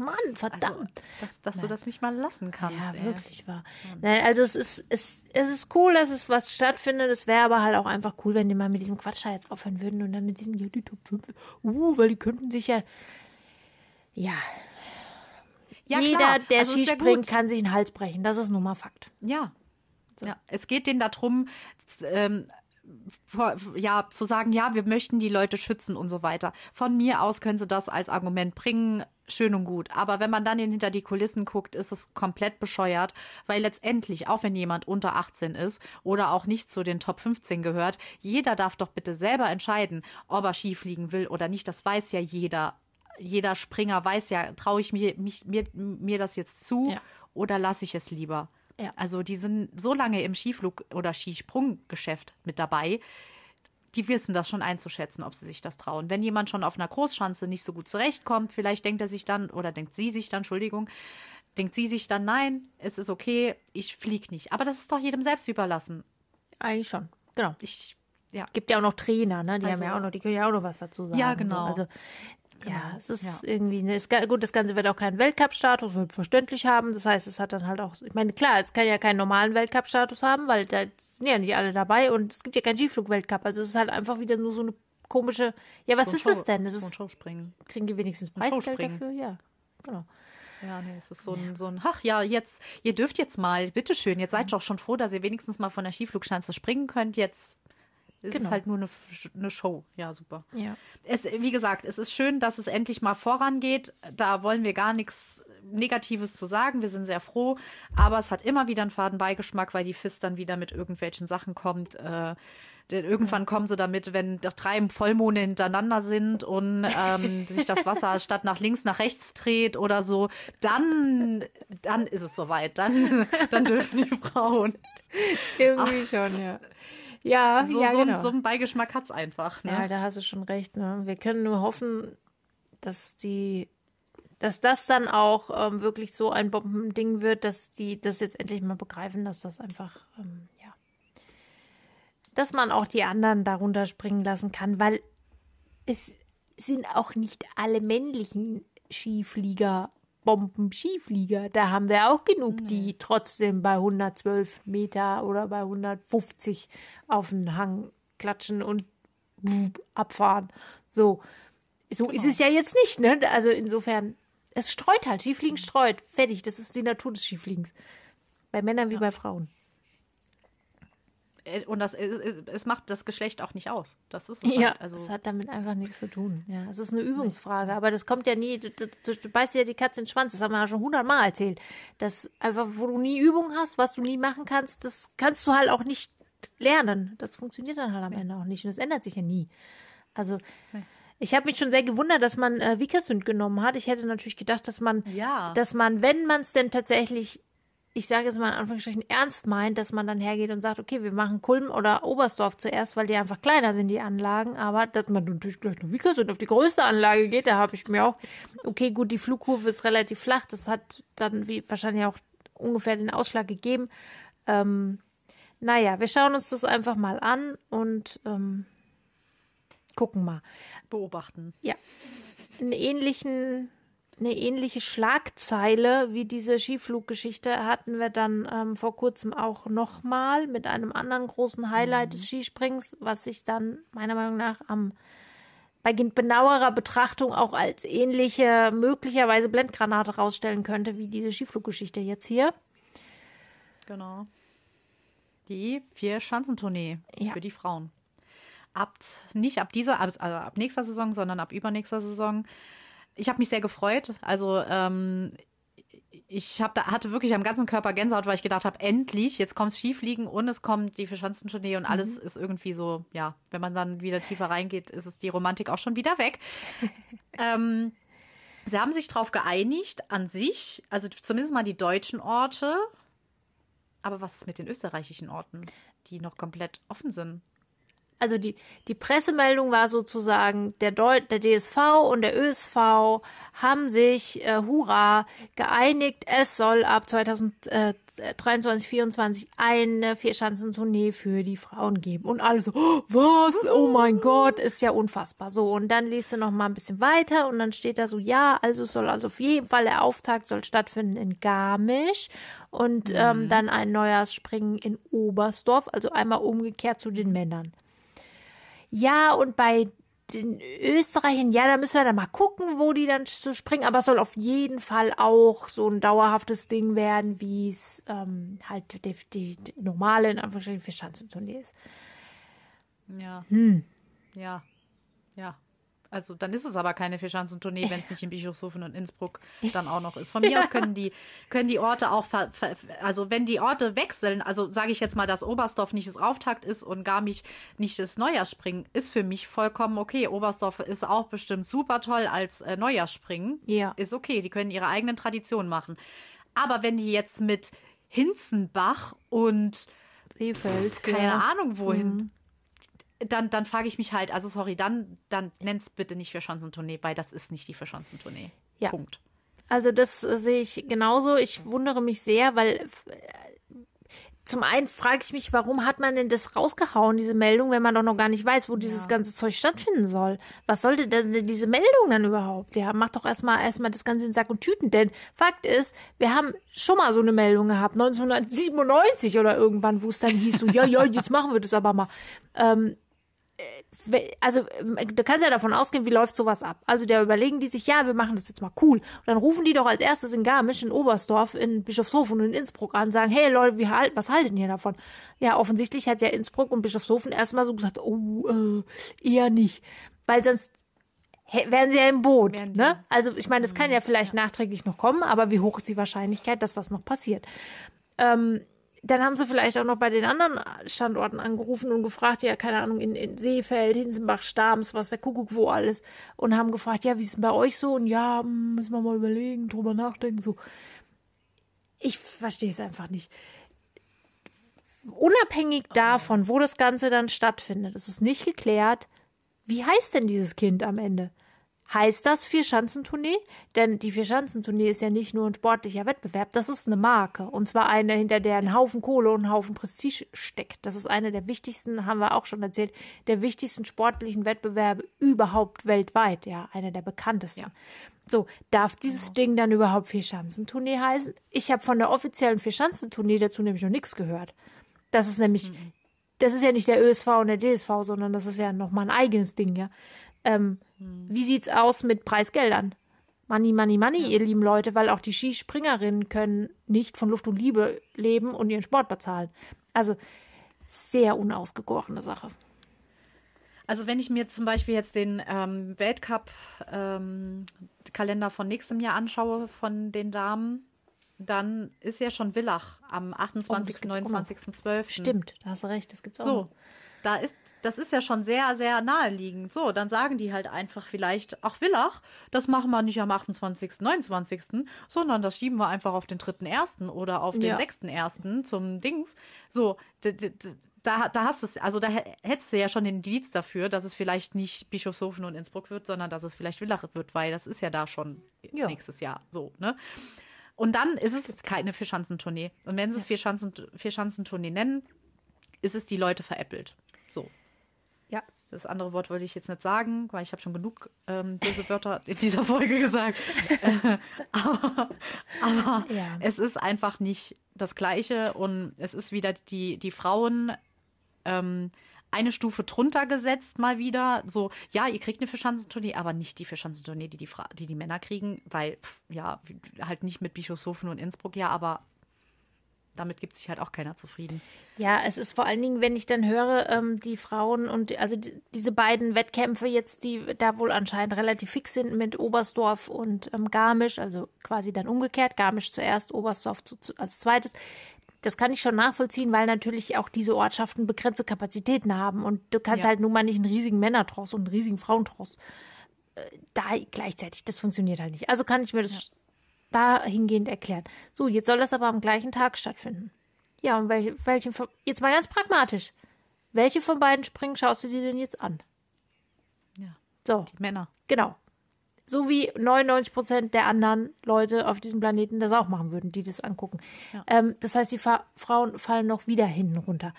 Mann, verdammt. Also, dass, dass du das nicht mal lassen kannst. Ja, ey. wirklich wahr. Nein, also es ist, es, es ist cool, dass es was stattfindet. Es wäre aber halt auch einfach cool, wenn die mal mit diesem Quatsch da jetzt aufhören würden und dann mit diesem, ja, die Top 5, uh, weil die könnten sich ja, ja, Ja, jeder, klar. der Also Skispringt, gut. kann sich einen Hals brechen. Das ist nun mal Fakt. Ja. ja. Es geht denen darum, ähm, ja, zu sagen, ja, wir möchten die Leute schützen und so weiter. Von mir aus können sie das als Argument bringen, schön und gut. Aber wenn man dann hinter die Kulissen guckt, ist es komplett bescheuert, weil letztendlich, auch wenn jemand unter 18 ist oder auch nicht zu den Top 15 gehört, jeder darf doch bitte selber entscheiden, ob er Skifliegen will oder nicht. Das weiß ja jeder. Jeder Springer weiß ja, traue ich mir, mich, mir, mir das jetzt zu Ja. oder lasse ich es lieber? Ja. Also die sind so lange im Skiflug- oder Skisprunggeschäft mit dabei, die wissen das schon einzuschätzen, ob sie sich das trauen. Wenn jemand schon auf einer Großschanze nicht so gut zurechtkommt, vielleicht denkt er sich dann, oder denkt sie sich dann, Entschuldigung, denkt sie sich dann, nein, es ist okay, ich fliege nicht. Aber das ist doch jedem selbst überlassen. Eigentlich schon. Genau. Ich, ja. Gibt ja auch noch Trainer, ne? Die Also- haben ja auch noch, die können ja auch noch was dazu sagen. Ja, genau. So. Also Genau, ja, es ist ja. irgendwie, ne, ist, gut, das Ganze wird auch keinen Weltcup-Status, selbstverständlich haben. Das heißt, es hat dann halt auch, ich meine, klar, es kann ja keinen normalen Weltcup-Status haben, weil da sind ja nicht alle dabei und es gibt ja keinen Skiflug-Weltcup. Also es ist halt einfach wieder nur so eine komische, ja, was So ist das Show- denn? Das so ein ist, Showspringen. kriegen die wenigstens Preisgeld dafür? Ja, genau. Ja, nee, es ist so ein, so ein, ach ja, jetzt, ihr dürft jetzt mal, bitteschön, jetzt Mhm. seid doch schon froh, dass ihr wenigstens mal von der Skiflugschanze springen könnt. Jetzt es Genau. halt nur eine, eine Show. Ja, super. Ja. Es, wie gesagt, es ist schön, dass es endlich mal vorangeht. Da wollen wir gar nichts Negatives zu sagen. Wir sind sehr froh. Aber es hat immer wieder einen faden Beigeschmack, weil die FIS dann wieder mit irgendwelchen Sachen kommt. Äh, denn irgendwann kommen sie damit, wenn doch drei Vollmonde hintereinander sind und ähm, sich das Wasser statt nach links nach rechts dreht oder so, dann, dann ist es soweit. Dann, dann dürfen die Frauen. Irgendwie schon, ja. Ja, So, ja, so, genau. so einen Beigeschmack hat es einfach. Ne? Ja, da hast du schon recht. Ne? Wir können nur hoffen, dass die, dass das dann auch ähm, wirklich so ein Bombending wird, dass die das jetzt endlich mal begreifen, dass das einfach, ähm, ja, dass man auch die anderen darunter springen lassen kann, weil es sind auch nicht alle männlichen Skiflieger Bomben-Skiflieger. Da haben wir auch genug, die trotzdem bei 112 Meter oder bei 150 auf den Hang klatschen und abfahren. So, so ist es ja jetzt nicht, ne? Also insofern, es streut halt. Skifliegen streut. Fertig. Das ist die Natur des Skifliegens. Bei Männern wie bei Frauen. Äh, Und das, es, es macht das Geschlecht auch nicht aus. Das ist es Ja, halt. Also, das hat damit einfach nichts zu tun. Ja, es ist eine Übungsfrage, aber das kommt ja nie, du, du, du beißt ja die Katze in den Schwanz, das haben wir ja schon hundertmal erzählt. Das einfach, wo du nie Übung hast, was du nie machen kannst, das kannst du halt auch nicht lernen. Das funktioniert dann halt am Ende auch nicht und das ändert sich ja nie. Also, ich habe mich schon sehr gewundert, dass man äh, Vikersund genommen hat. Ich hätte natürlich gedacht, dass man, Ja. dass man, wenn man es denn tatsächlich ich sage jetzt mal in Anführungsstrichen, ernst meint, dass man dann hergeht und sagt, okay, wir machen Kulm oder Oberstdorf zuerst, weil die einfach kleiner sind, die Anlagen, aber dass man natürlich gleich nach Wickersund auf die größte Anlage geht, da habe ich mir auch, okay, gut, die Flugkurve ist relativ flach, das hat dann wie wahrscheinlich auch ungefähr den Ausschlag gegeben. Ähm, naja, wir schauen uns das einfach mal an und ähm, gucken mal. beobachten. Ja, einen ähnlichen, eine ähnliche Schlagzeile wie diese Skifluggeschichte hatten wir dann ähm, vor kurzem auch nochmal mit einem anderen großen Highlight des Skisprings, was sich dann meiner Meinung nach am bei genauerer Betrachtung auch als ähnliche, möglicherweise Blendgranate rausstellen könnte, wie diese Skifluggeschichte jetzt hier. Genau. Die Vier-Schanzentournee Ja. für die Frauen. Ab, nicht ab dieser, ab, also ab nächster Saison, sondern ab übernächster Saison. Ich habe mich sehr gefreut. Also ähm, ich hab da, hatte wirklich am ganzen Körper Gänsehaut, weil ich gedacht habe, endlich, jetzt kommt Skifliegen und es kommt die Verschanzentournee und alles ist irgendwie so, ja, wenn man dann wieder tiefer reingeht, ist es die Romantik auch schon wieder weg. ähm, sie haben sich darauf geeinigt, an sich, also zumindest mal die deutschen Orte, aber was ist mit den österreichischen Orten, die noch komplett offen sind? Also die, die Pressemeldung war sozusagen, der, Deu der DSV und der ÖSV haben sich, äh, hurra, geeinigt, es soll ab 2023, 2024 eine Vierschanzentournee für die Frauen geben. Und alle so, oh, was? Oh mein Gott, ist ja unfassbar. So, und dann liest du noch mal ein bisschen weiter und dann steht da so, ja, also es soll also auf jeden Fall der Auftakt soll stattfinden in Garmisch und ähm, dann ein Neujahrsspringen in Oberstdorf, also einmal umgekehrt zu den Männern. Ja, und bei den Österreichern, ja, da müssen wir dann mal gucken, wo die dann so springen. Aber es soll auf jeden Fall auch so ein dauerhaftes Ding werden, wie es ähm, halt die, die, die normale, in Anführungsstrichen, Vierschanzentournee ist. Ja. Hm. Ja. Ja. Also dann ist es aber keine Vierschanzentournee, wenn es nicht in Bischofshofen und Innsbruck dann auch noch ist. Von mir aus können die, können die Orte auch, ver, ver, also wenn die Orte wechseln, also sage ich jetzt mal, dass Oberstdorf nicht das Auftakt ist und Garmisch nicht das Neujahrsspringen, ist für mich vollkommen okay. Oberstdorf ist auch bestimmt super toll als äh, Neujahrsspringen. Ja. Ist okay, die können ihre eigenen Traditionen machen. Aber wenn die jetzt mit Hinzenbach und Seefeld. keine ja. Ahnung wohin. Dann, dann frage ich mich halt, also sorry, dann, dann nenn's bitte nicht Verschanzentournee, weil das ist nicht die Verschanzentournee. Ja. Punkt. Also das äh, sehe ich genauso. Ich wundere mich sehr, weil äh, zum einen frage ich mich, warum hat man denn das rausgehauen, diese Meldung, wenn man doch noch gar nicht weiß, wo dieses ja. ganze Zeug stattfinden soll? Was sollte denn diese Meldung dann überhaupt? Ja, mach doch erstmal erstmal das Ganze in Sack und Tüten, denn Fakt ist, wir haben schon mal so eine Meldung gehabt, 1997 oder irgendwann, wo es dann hieß, so, ja, ja, jetzt machen wir das aber mal. Ähm, also ähm, du kannst ja davon ausgehen, wie läuft sowas ab. Also da überlegen die sich, ja, wir machen das jetzt mal cool. Und dann rufen die doch als erstes in Garmisch, in Oberstdorf, in Bischofshofen und in Innsbruck an, sagen, hey Leute, wie, was halten ihr davon? Ja, offensichtlich hat ja Innsbruck und Bischofshofen erstmal so gesagt, oh, äh, eher nicht. Weil sonst wären sie ja im Boot. Ne? Also ich meine, das kann ja mhm, vielleicht ja. nachträglich noch kommen, aber wie hoch ist die Wahrscheinlichkeit, dass das noch passiert? Ähm, dann haben sie vielleicht auch noch bei den anderen Standorten angerufen und gefragt, ja, keine Ahnung, in, in Seefeld, Hinsenbach, Stams, was der Kuckuck, wo alles. Und haben gefragt, ja, wie ist denn bei euch so? Und ja, müssen wir mal überlegen, drüber nachdenken, so. Ich verstehe es einfach nicht. Unabhängig davon, wo das Ganze dann stattfindet, ist es nicht geklärt, wie heißt denn dieses Kind am Ende? Heißt das Vierschanzentournee? Denn die Vierschanzentournee ist ja nicht nur ein sportlicher Wettbewerb, das ist eine Marke. Und zwar eine, hinter der ein Haufen Kohle und ein Haufen Prestige steckt. Das ist eine der wichtigsten, haben wir auch schon erzählt, der wichtigsten sportlichen Wettbewerbe überhaupt weltweit. Ja, einer der bekanntesten. Ja. So, darf dieses genau. Ding dann überhaupt Vierschanzentournee heißen? Ich habe von der offiziellen Vierschanzentournee dazu nämlich noch nichts gehört. Das ist nämlich, mhm. das ist ja nicht der ÖSV und der DSV, sondern das ist ja nochmal ein eigenes Ding, ja. Ähm, hm. Wie sieht's aus mit Preisgeldern? Money, money, money, ja. ihr lieben Leute, weil auch die Skispringerinnen können nicht von Luft und Liebe leben und ihren Sport bezahlen. Also sehr unausgegorene Sache. Also wenn ich mir zum Beispiel jetzt den ähm, Weltcup-Kalender ähm, von nächstem Jahr anschaue von den Damen, dann ist ja schon Villach am 28., oh, 29., 12. Stimmt, da hast du recht, das gibt's auch. So, noch. Da ist, das ist ja schon sehr, sehr naheliegend. So, dann sagen die halt einfach vielleicht, ach Villach, das machen wir nicht am 28., 29., sondern das schieben wir einfach auf den 3.1. oder auf den ja. 6.1. zum Dings. So, da, da hast du also da hättest du ja schon den Indiz dafür, dass es vielleicht nicht Bischofshofen und Innsbruck wird, sondern dass es vielleicht Villach wird, weil das ist ja da schon ja. nächstes Jahr so, ne? Und dann ist es keine Vierschanzentournee. Und wenn sie es Vierschanzentournee nennen, ist es die Leute veräppelt. Das andere Wort wollte ich jetzt nicht sagen, weil ich habe schon genug ähm, böse Wörter in dieser Folge gesagt. äh, aber, aber ja. es ist einfach nicht das Gleiche und es ist wieder die, die Frauen ähm, eine Stufe drunter gesetzt mal wieder. So, ja, ihr kriegt eine Verschanzentournee, aber nicht die Verschanzentournee, die die, Fra die die Männer kriegen, weil, pff, ja, halt nicht mit Bischofshofen und Innsbruck, ja, aber damit gibt sich halt auch keiner zufrieden. Ja, es ist vor allen Dingen, wenn ich dann höre, ähm, die Frauen und also die, diese beiden Wettkämpfe jetzt, die da wohl anscheinend relativ fix sind mit Oberstdorf und ähm, Garmisch, also quasi dann umgekehrt, Garmisch zuerst, Oberstdorf zu, zu, als zweites. Das kann ich schon nachvollziehen, weil natürlich auch diese Ortschaften begrenzte Kapazitäten haben und du kannst ja. halt nun mal nicht einen riesigen Männertross und einen riesigen Frauentross äh, da gleichzeitig. Das funktioniert halt nicht. Also kann ich mir das ja dahingehend erklären. So, jetzt soll das aber am gleichen Tag stattfinden. Ja, und welche, welche jetzt mal ganz pragmatisch. Welche von beiden Springen schaust du dir denn jetzt an? Ja. So. Die Männer. Genau. So wie 99 Prozent der anderen Leute auf diesem Planeten das auch machen würden, die das angucken. Ja. Ähm, das heißt, die Fa Frauen fallen noch wieder hinten runter.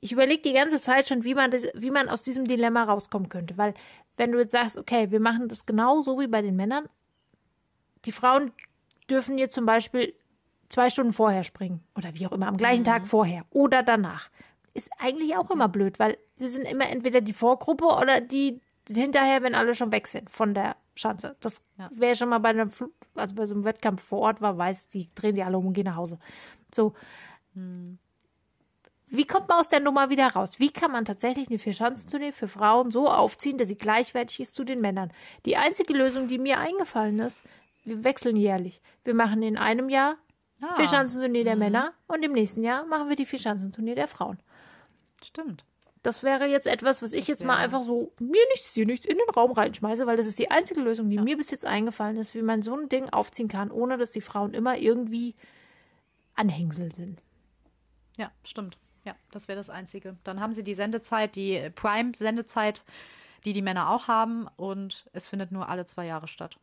Ich überlege die ganze Zeit schon, wie man, das, wie man aus diesem Dilemma rauskommen könnte. Weil, wenn du jetzt sagst, okay, wir machen das genau so wie bei den Männern, die Frauen dürfen jetzt zum Beispiel zwei Stunden vorher springen oder wie auch immer, am gleichen mhm. Tag vorher oder danach. Ist eigentlich auch immer blöd, weil sie sind immer entweder die Vorgruppe oder die hinterher, wenn alle schon weg sind von der Schanze. Das ja. wer schon mal bei einem, also bei so einem Wettkampf vor Ort war, weiß, die drehen sich alle um und gehen nach Hause. So. Mhm. Wie kommt man aus der Nummer wieder raus? Wie kann man tatsächlich eine Vierschanzentournee für Frauen so aufziehen, dass sie gleichwertig ist zu den Männern? Die einzige Lösung, die mir eingefallen ist, wir wechseln jährlich. Wir machen in einem Jahr ah. Vierschanzenturnier der mhm. Männer und im nächsten Jahr machen wir die Vierschanzenturnier der Frauen. Stimmt. Das wäre jetzt etwas, was ich das jetzt mal einfach so mir nichts, hier nichts in den Raum reinschmeiße, weil das ist die einzige Lösung, die ja. mir bis jetzt eingefallen ist, wie man so ein Ding aufziehen kann, ohne dass die Frauen immer irgendwie Anhängsel sind. Ja, stimmt. Ja, das wäre das Einzige. Dann haben sie die Sendezeit, die Prime-Sendezeit, die die Männer auch haben und es findet nur alle zwei Jahre statt.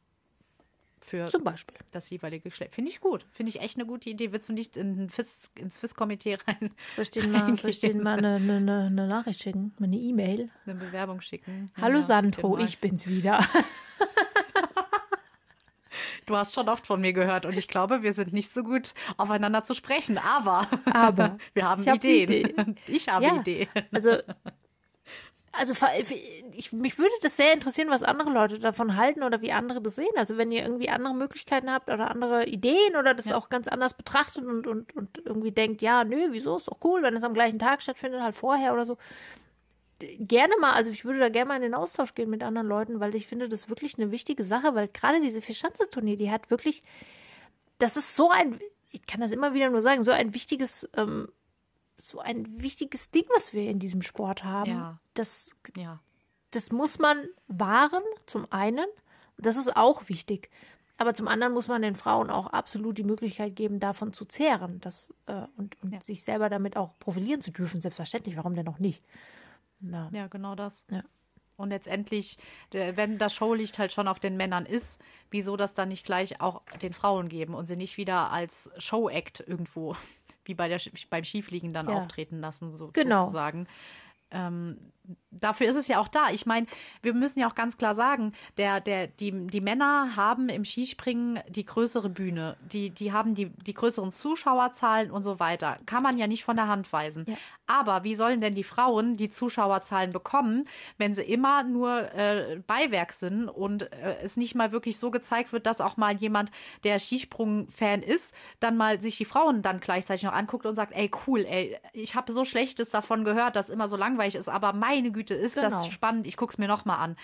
Für Zum Beispiel. das jeweilige Geschlecht. Finde ich gut. Finde ich echt eine gute Idee. Willst du nicht in, FIS, ins FIS-Komitee rein Soll ich denen mal, soll ich denen mal eine, eine, eine, Nachricht schicken? Eine E-Mail? eine Bewerbung schicken? Hallo Ja, Sandro, ich bin's wieder. Du hast schon oft von mir gehört und ich glaube, wir sind nicht so gut aufeinander zu sprechen. Aber, Aber wir haben ich hab Ideen. Ich habe Ja. Ideen. Also, also ver- ich, mich würde das sehr interessieren, was andere Leute davon halten oder wie andere das sehen. Also wenn ihr irgendwie andere Möglichkeiten habt oder andere Ideen oder das Ja. auch ganz anders betrachtet und, und, und irgendwie denkt, ja, nö, wieso, ist doch cool, wenn es am gleichen Tag stattfindet, halt vorher oder so. Gerne mal, also ich würde da gerne mal in den Austausch gehen mit anderen Leuten, weil ich finde das wirklich eine wichtige Sache, weil gerade diese Vierschanzentournee, die hat wirklich, das ist so ein, ich kann das immer wieder nur sagen, so ein wichtiges ähm, so ein wichtiges Ding, was wir in diesem Sport haben. Ja. Das, Ja. das muss man wahren, zum einen. Das ist auch wichtig. Aber zum anderen muss man den Frauen auch absolut die Möglichkeit geben, davon zu zehren das, äh, und, und Ja. sich selber damit auch profilieren zu dürfen. Selbstverständlich, warum denn noch nicht? Na, Ja, genau das. Ja. Und letztendlich, wenn das Showlicht halt schon auf den Männern ist, wieso das dann nicht gleich auch den Frauen geben und sie nicht wieder als Show-Act irgendwo, wie bei der, beim Skifliegen dann Ja. auftreten lassen, so, Genau. sozusagen. Ähm, dafür ist es ja auch da. Ich meine, wir müssen ja auch ganz klar sagen, der, der, die, die Männer haben im Skispringen die größere Bühne, die, die haben die, die größeren Zuschauerzahlen und so weiter. Kann man ja nicht von der Hand weisen. Ja. Aber wie sollen denn die Frauen die Zuschauerzahlen bekommen, wenn sie immer nur äh, Beiwerk sind und äh, es nicht mal wirklich so gezeigt wird, dass auch mal jemand, der Skisprung-Fan ist, dann mal sich die Frauen dann gleichzeitig noch anguckt und sagt, ey cool, ey, ich habe so Schlechtes davon gehört, dass immer so langweilig ist, aber meine Güte, ist das Genau. spannend, ich guck's mir noch mal an.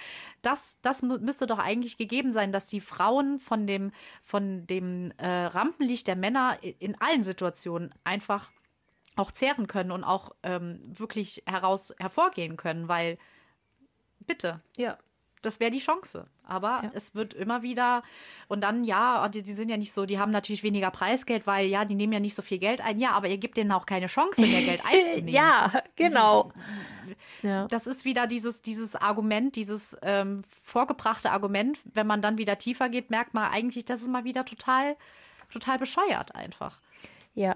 Das, das mü- müsste doch eigentlich gegeben sein, dass die Frauen von dem, von dem äh, Rampenlicht der Männer in allen Situationen einfach auch zehren können und auch ähm, wirklich heraus hervorgehen können, weil bitte, ja. Das wäre die Chance. Aber Ja. es wird immer wieder und dann ja, die, die sind ja nicht so, die haben natürlich weniger Preisgeld, weil ja, die nehmen ja nicht so viel Geld ein. Ja, aber ihr gebt denen auch keine Chance, mehr Geld einzunehmen. Ja, genau. Ja. Das ist wieder dieses, dieses Argument, dieses ähm, vorgebrachte Argument. Wenn man dann wieder tiefer geht, merkt man eigentlich, das ist mal wieder total, total bescheuert einfach. Ja.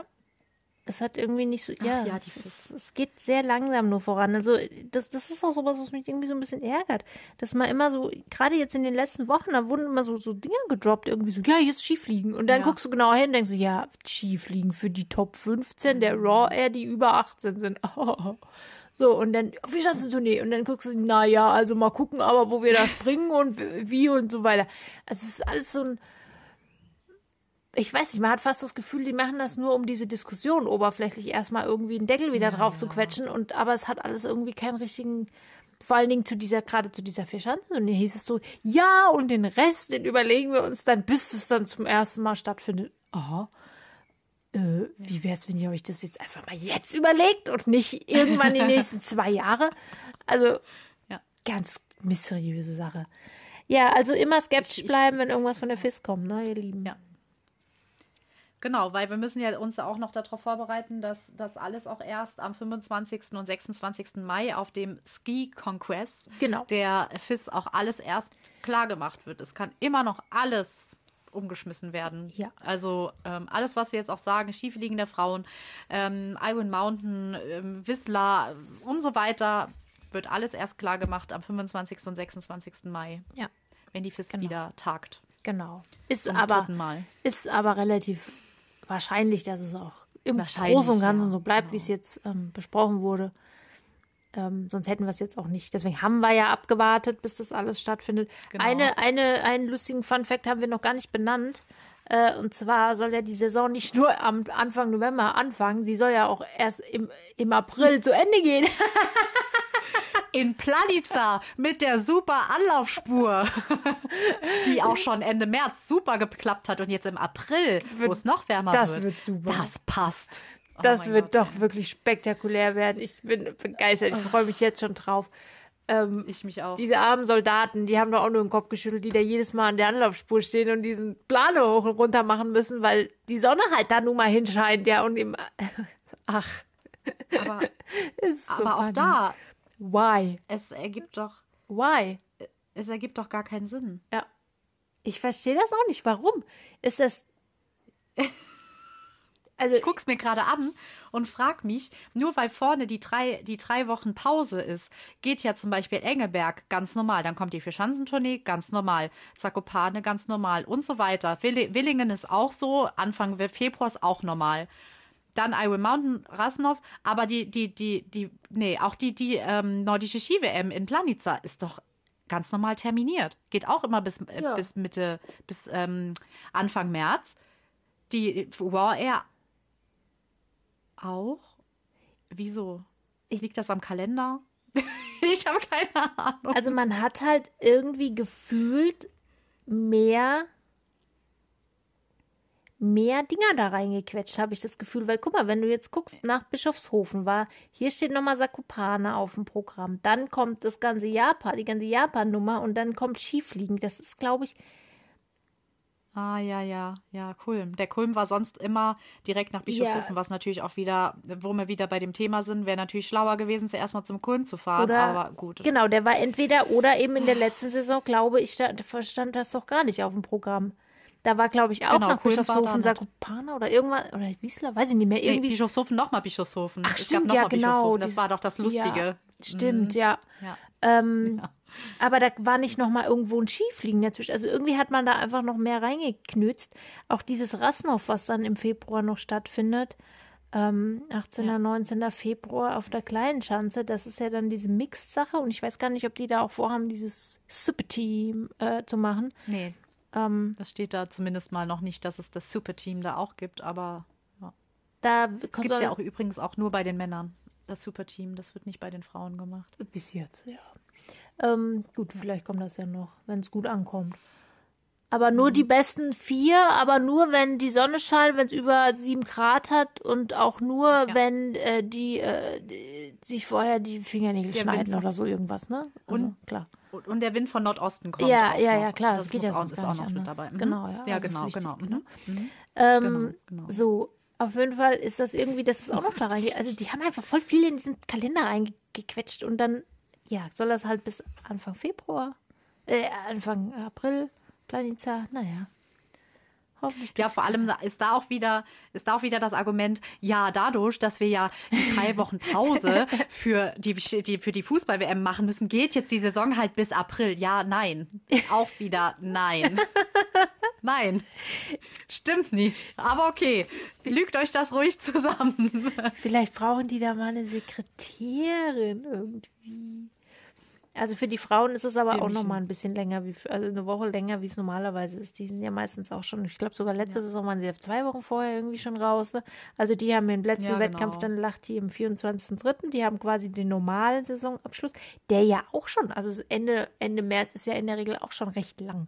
Es hat irgendwie nicht so, ja, ja, es, ist, es geht sehr langsam nur voran. Also das, das ist auch sowas, was mich irgendwie so ein bisschen ärgert. Dass man immer so, gerade jetzt in den letzten Wochen, da wurden immer so, so Dinge gedroppt, irgendwie so, ja, jetzt Skifliegen. Und dann Ja. guckst du genauer hin und denkst so, ja, Skifliegen für die Top 15 der Raw Air, die über 18 sind. So, und dann, wie stand's Tournee? Und dann guckst du, na ja, also mal gucken, aber wo wir da springen und wie und so weiter. Also es ist alles so ein, ich weiß nicht, man hat fast das Gefühl, die machen das nur, um diese Diskussion oberflächlich erstmal irgendwie einen Deckel wieder drauf zu quetschen. Und aber es hat alles irgendwie keinen richtigen, vor allen Dingen zu dieser, gerade zu dieser Vierschanzen. Und hier hieß es so, ja, und den Rest, den überlegen wir uns dann, bis es dann zum ersten Mal stattfindet. Aha. Äh, wie wäre es, wenn ihr euch das jetzt einfach mal jetzt überlegt und nicht irgendwann die nächsten zwei Jahre? Also, Ja. ganz mysteriöse Sache. Ja, also immer skeptisch Ich- ich- bleiben, wenn irgendwas von der FIS kommt, ne, ihr Lieben? Ja. Genau, weil wir müssen ja uns auch noch darauf vorbereiten, dass das alles auch erst am 25. und 26. Mai auf dem Ski Conquest Genau. der FIS auch alles erst klar gemacht wird. Es kann immer noch alles umgeschmissen werden. Ja. Also ähm, alles, was wir jetzt auch sagen, Skifliegen der Frauen, ähm, Iron Mountain, ähm, Whistler und so weiter, wird alles erst klar gemacht am 25. und 26. Mai, Ja, wenn die FIS Genau. wieder tagt. genau. Ist aber, Mal. ist aber relativ wahrscheinlich, dass es auch im Großen und Ganzen ja, so bleibt, genau. wie es jetzt ähm, besprochen wurde. Ähm, sonst hätten wir es jetzt auch nicht. Deswegen haben wir ja abgewartet, bis das alles stattfindet. Genau. Eine, eine, einen lustigen Fun-Fact haben wir noch gar nicht benannt. Äh, und zwar soll ja die Saison nicht nur am Anfang November anfangen, sie soll ja auch erst im, im April zu Ende gehen. in Planica mit der super Anlaufspur, die auch schon Ende März super geklappt hat und jetzt im April, wo es noch wärmer das wird. wird super. Das passt. Oh Das mein wird Gott, doch wirklich spektakulär werden. Ich bin begeistert. Ich freue mich jetzt schon drauf. Ähm, Ich mich auch. diese armen Soldaten, die haben doch auch nur den Kopf geschüttelt, die da jedes Mal an der Anlaufspur stehen und diesen Plane hoch und runter machen müssen, weil die Sonne halt da nun mal hinscheint, ja, und im. Ach, aber ist so aber auch funny. da, Why? es ergibt doch, Why? es ergibt doch gar keinen Sinn. Ja. Ich verstehe das auch nicht. Warum? Ist das. Also, ich gucke es mir gerade an und frage mich, nur weil vorne die drei, die drei Wochen Pause ist, geht ja zum Beispiel Engelberg ganz normal. Dann kommt die Vierschanzentournee ganz normal. Zakopane ganz normal und so weiter. Willingen ist auch so. Anfang Februar ist auch normal. Dann Iowa Mountain, Rasnov, aber die, die, die, die, nee, auch die, die ähm, nordische Ski-WM in Planica ist doch ganz normal terminiert. Geht auch immer bis, äh, ja. bis Mitte, bis ähm, Anfang März. Die War Air auch? Wieso? Liegt das am Kalender? ich habe keine Ahnung. Also man hat halt irgendwie gefühlt mehr mehr Dinger da reingequetscht, habe ich das Gefühl. Weil guck mal, wenn du jetzt guckst nach Bischofshofen war, hier steht nochmal Sakupane auf dem Programm. Dann kommt das ganze Japan, die ganze Japan-Nummer und dann kommt Skifliegen. Das ist, glaube ich. Ah, ja, ja, ja, Kulm. Der Kulm war sonst immer direkt nach Bischofshofen, ja. was natürlich auch wieder, wo wir wieder bei dem Thema sind, wäre natürlich schlauer gewesen, zuerst mal zum Kulm zu fahren, oder, aber gut. Genau, der war entweder oder eben in der letzten Saison, glaube ich, da stand das doch gar nicht auf dem Programm. Da war, glaube ich, auch genau, noch Bischofshofen, Sakopana oder irgendwas, oder Wiesler, weiß ich nicht mehr. Irgendwie. Nee, Bischofshofen, nochmal Bischofshofen. Ach, es stimmt, ja, genau. Das war doch das Lustige. Ja, stimmt, mhm. ja. Ja. Ähm, ja. Aber da war nicht nochmal irgendwo ein Skifliegen dazwischen. Also irgendwie hat man da einfach noch mehr reingeknützt. Auch dieses Rasnov, was dann im Februar noch stattfindet. Ähm, 18. Ja. 19. Februar auf der kleinen Schanze. Das ist ja dann diese Mixed-Sache. Und ich weiß gar nicht, ob die da auch vorhaben, dieses Super-Team äh, zu machen. Nee, ähm, das steht da zumindest mal noch nicht, dass es das Superteam da auch gibt, aber ja. Da das gibt es ja auch übrigens auch nur bei den Männern. Das Superteam, das wird nicht bei den Frauen gemacht. Bis jetzt, ja. Ähm, gut, vielleicht kommt das ja noch, wenn es gut ankommt. Aber nur mhm. die besten vier, aber nur wenn die Sonne scheint, wenn es über sieben Grad hat und auch nur, ja. wenn äh, die, äh, die, sich vorher die Fingernägel der schneiden oder so irgendwas, ne? Also, und klar. Und der Wind von Nordosten kommt. Ja, ja, ja, klar. Das, das geht ja sonst ist auch noch mit dabei. Mhm. Genau, ja. Ja, genau, wichtig, genau. Ne? Mhm. Ähm, genau, genau. So, auf jeden Fall ist das irgendwie, das ist auch noch da rein. Also die haben einfach voll viel in diesen Kalender reingequetscht und dann, ja, soll das halt bis Anfang Februar, äh, Anfang April, Planica, naja. Ja, vor allem ist da auch wieder, ist da auch wieder das Argument, ja, dadurch, dass wir ja die drei Wochen Pause für die, die für die Fußball-WM machen müssen, geht jetzt die Saison halt bis April. Ja, nein. Auch wieder nein. Nein. Stimmt nicht. Aber okay. Lügt euch das ruhig zusammen. Vielleicht brauchen die da mal eine Sekretärin irgendwie. Also für die Frauen ist es aber auch noch mal ein bisschen länger, wie, also eine Woche länger, wie es normalerweise ist. Die sind ja meistens auch schon, ich glaube sogar letzte ja. Saison waren sie auf zwei Wochen vorher irgendwie schon raus. Ne? Also die haben den letzten ja, Wettkampf genau. dann Lachti am 24.03. Die haben quasi den normalen Saisonabschluss, der ja auch schon, also Ende, Ende März ist ja in der Regel auch schon recht lang.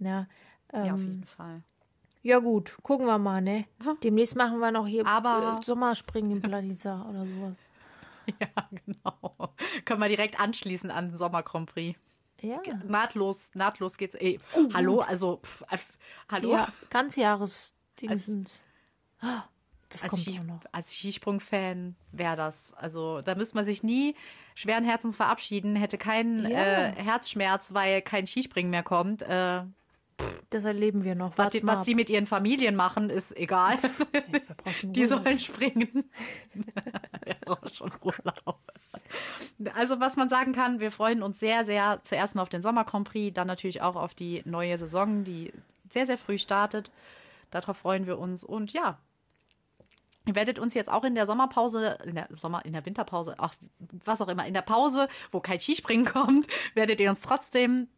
Ja, ähm, ja auf jeden Fall. Ja gut, gucken wir mal, ne? Demnächst machen wir noch hier aber, Sommerspringen in Planica oder sowas. Ja, genau. Können wir direkt anschließen an den Sommer Grand Prix. Ja. Nahtlos, nahtlos geht's. Ey, oh, hallo, also, pf, pf, hallo? Ja, Ganzjahresdingsens. Als, das als, Ski, als Skisprung-Fan wäre das. Also, da müsste man sich nie schweren Herzens verabschieden, hätte keinen ja. äh, Herzschmerz, weil kein Skispringen mehr kommt. Äh, das erleben wir noch. Was, was die mit ihren Familien machen, ist egal. die sollen springen. wir brauchen schon Urlaub. Also was man sagen kann, wir freuen uns sehr, sehr zuerst mal auf den Sommer Grand Prix, dann natürlich auch auf die neue Saison, die sehr, sehr früh startet. Darauf freuen wir uns. Und ja, Ihr werdet uns jetzt auch in der Sommerpause, in der Sommer, in der Winterpause, ach, was auch immer, in der Pause, wo kein Skispringen kommt, werdet ihr uns trotzdem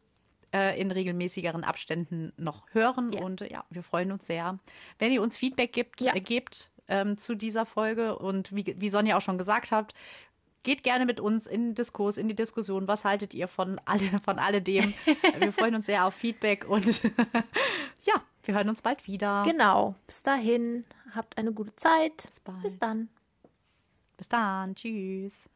äh, in regelmäßigeren Abständen noch hören. Ja. Und ja, wir freuen uns sehr, wenn ihr uns Feedback gibt, ja. äh, gebt ähm, zu dieser Folge. Und wie, wie Sonja auch schon gesagt hat, geht gerne mit uns in den Diskurs, in die Diskussion. Was haltet ihr von, alle, von alledem? wir freuen uns sehr auf Feedback und ja, wir hören uns bald wieder. Genau. Bis dahin, habt eine gute Zeit. Bis, bald. Bis dann. Bis dann. Tschüss.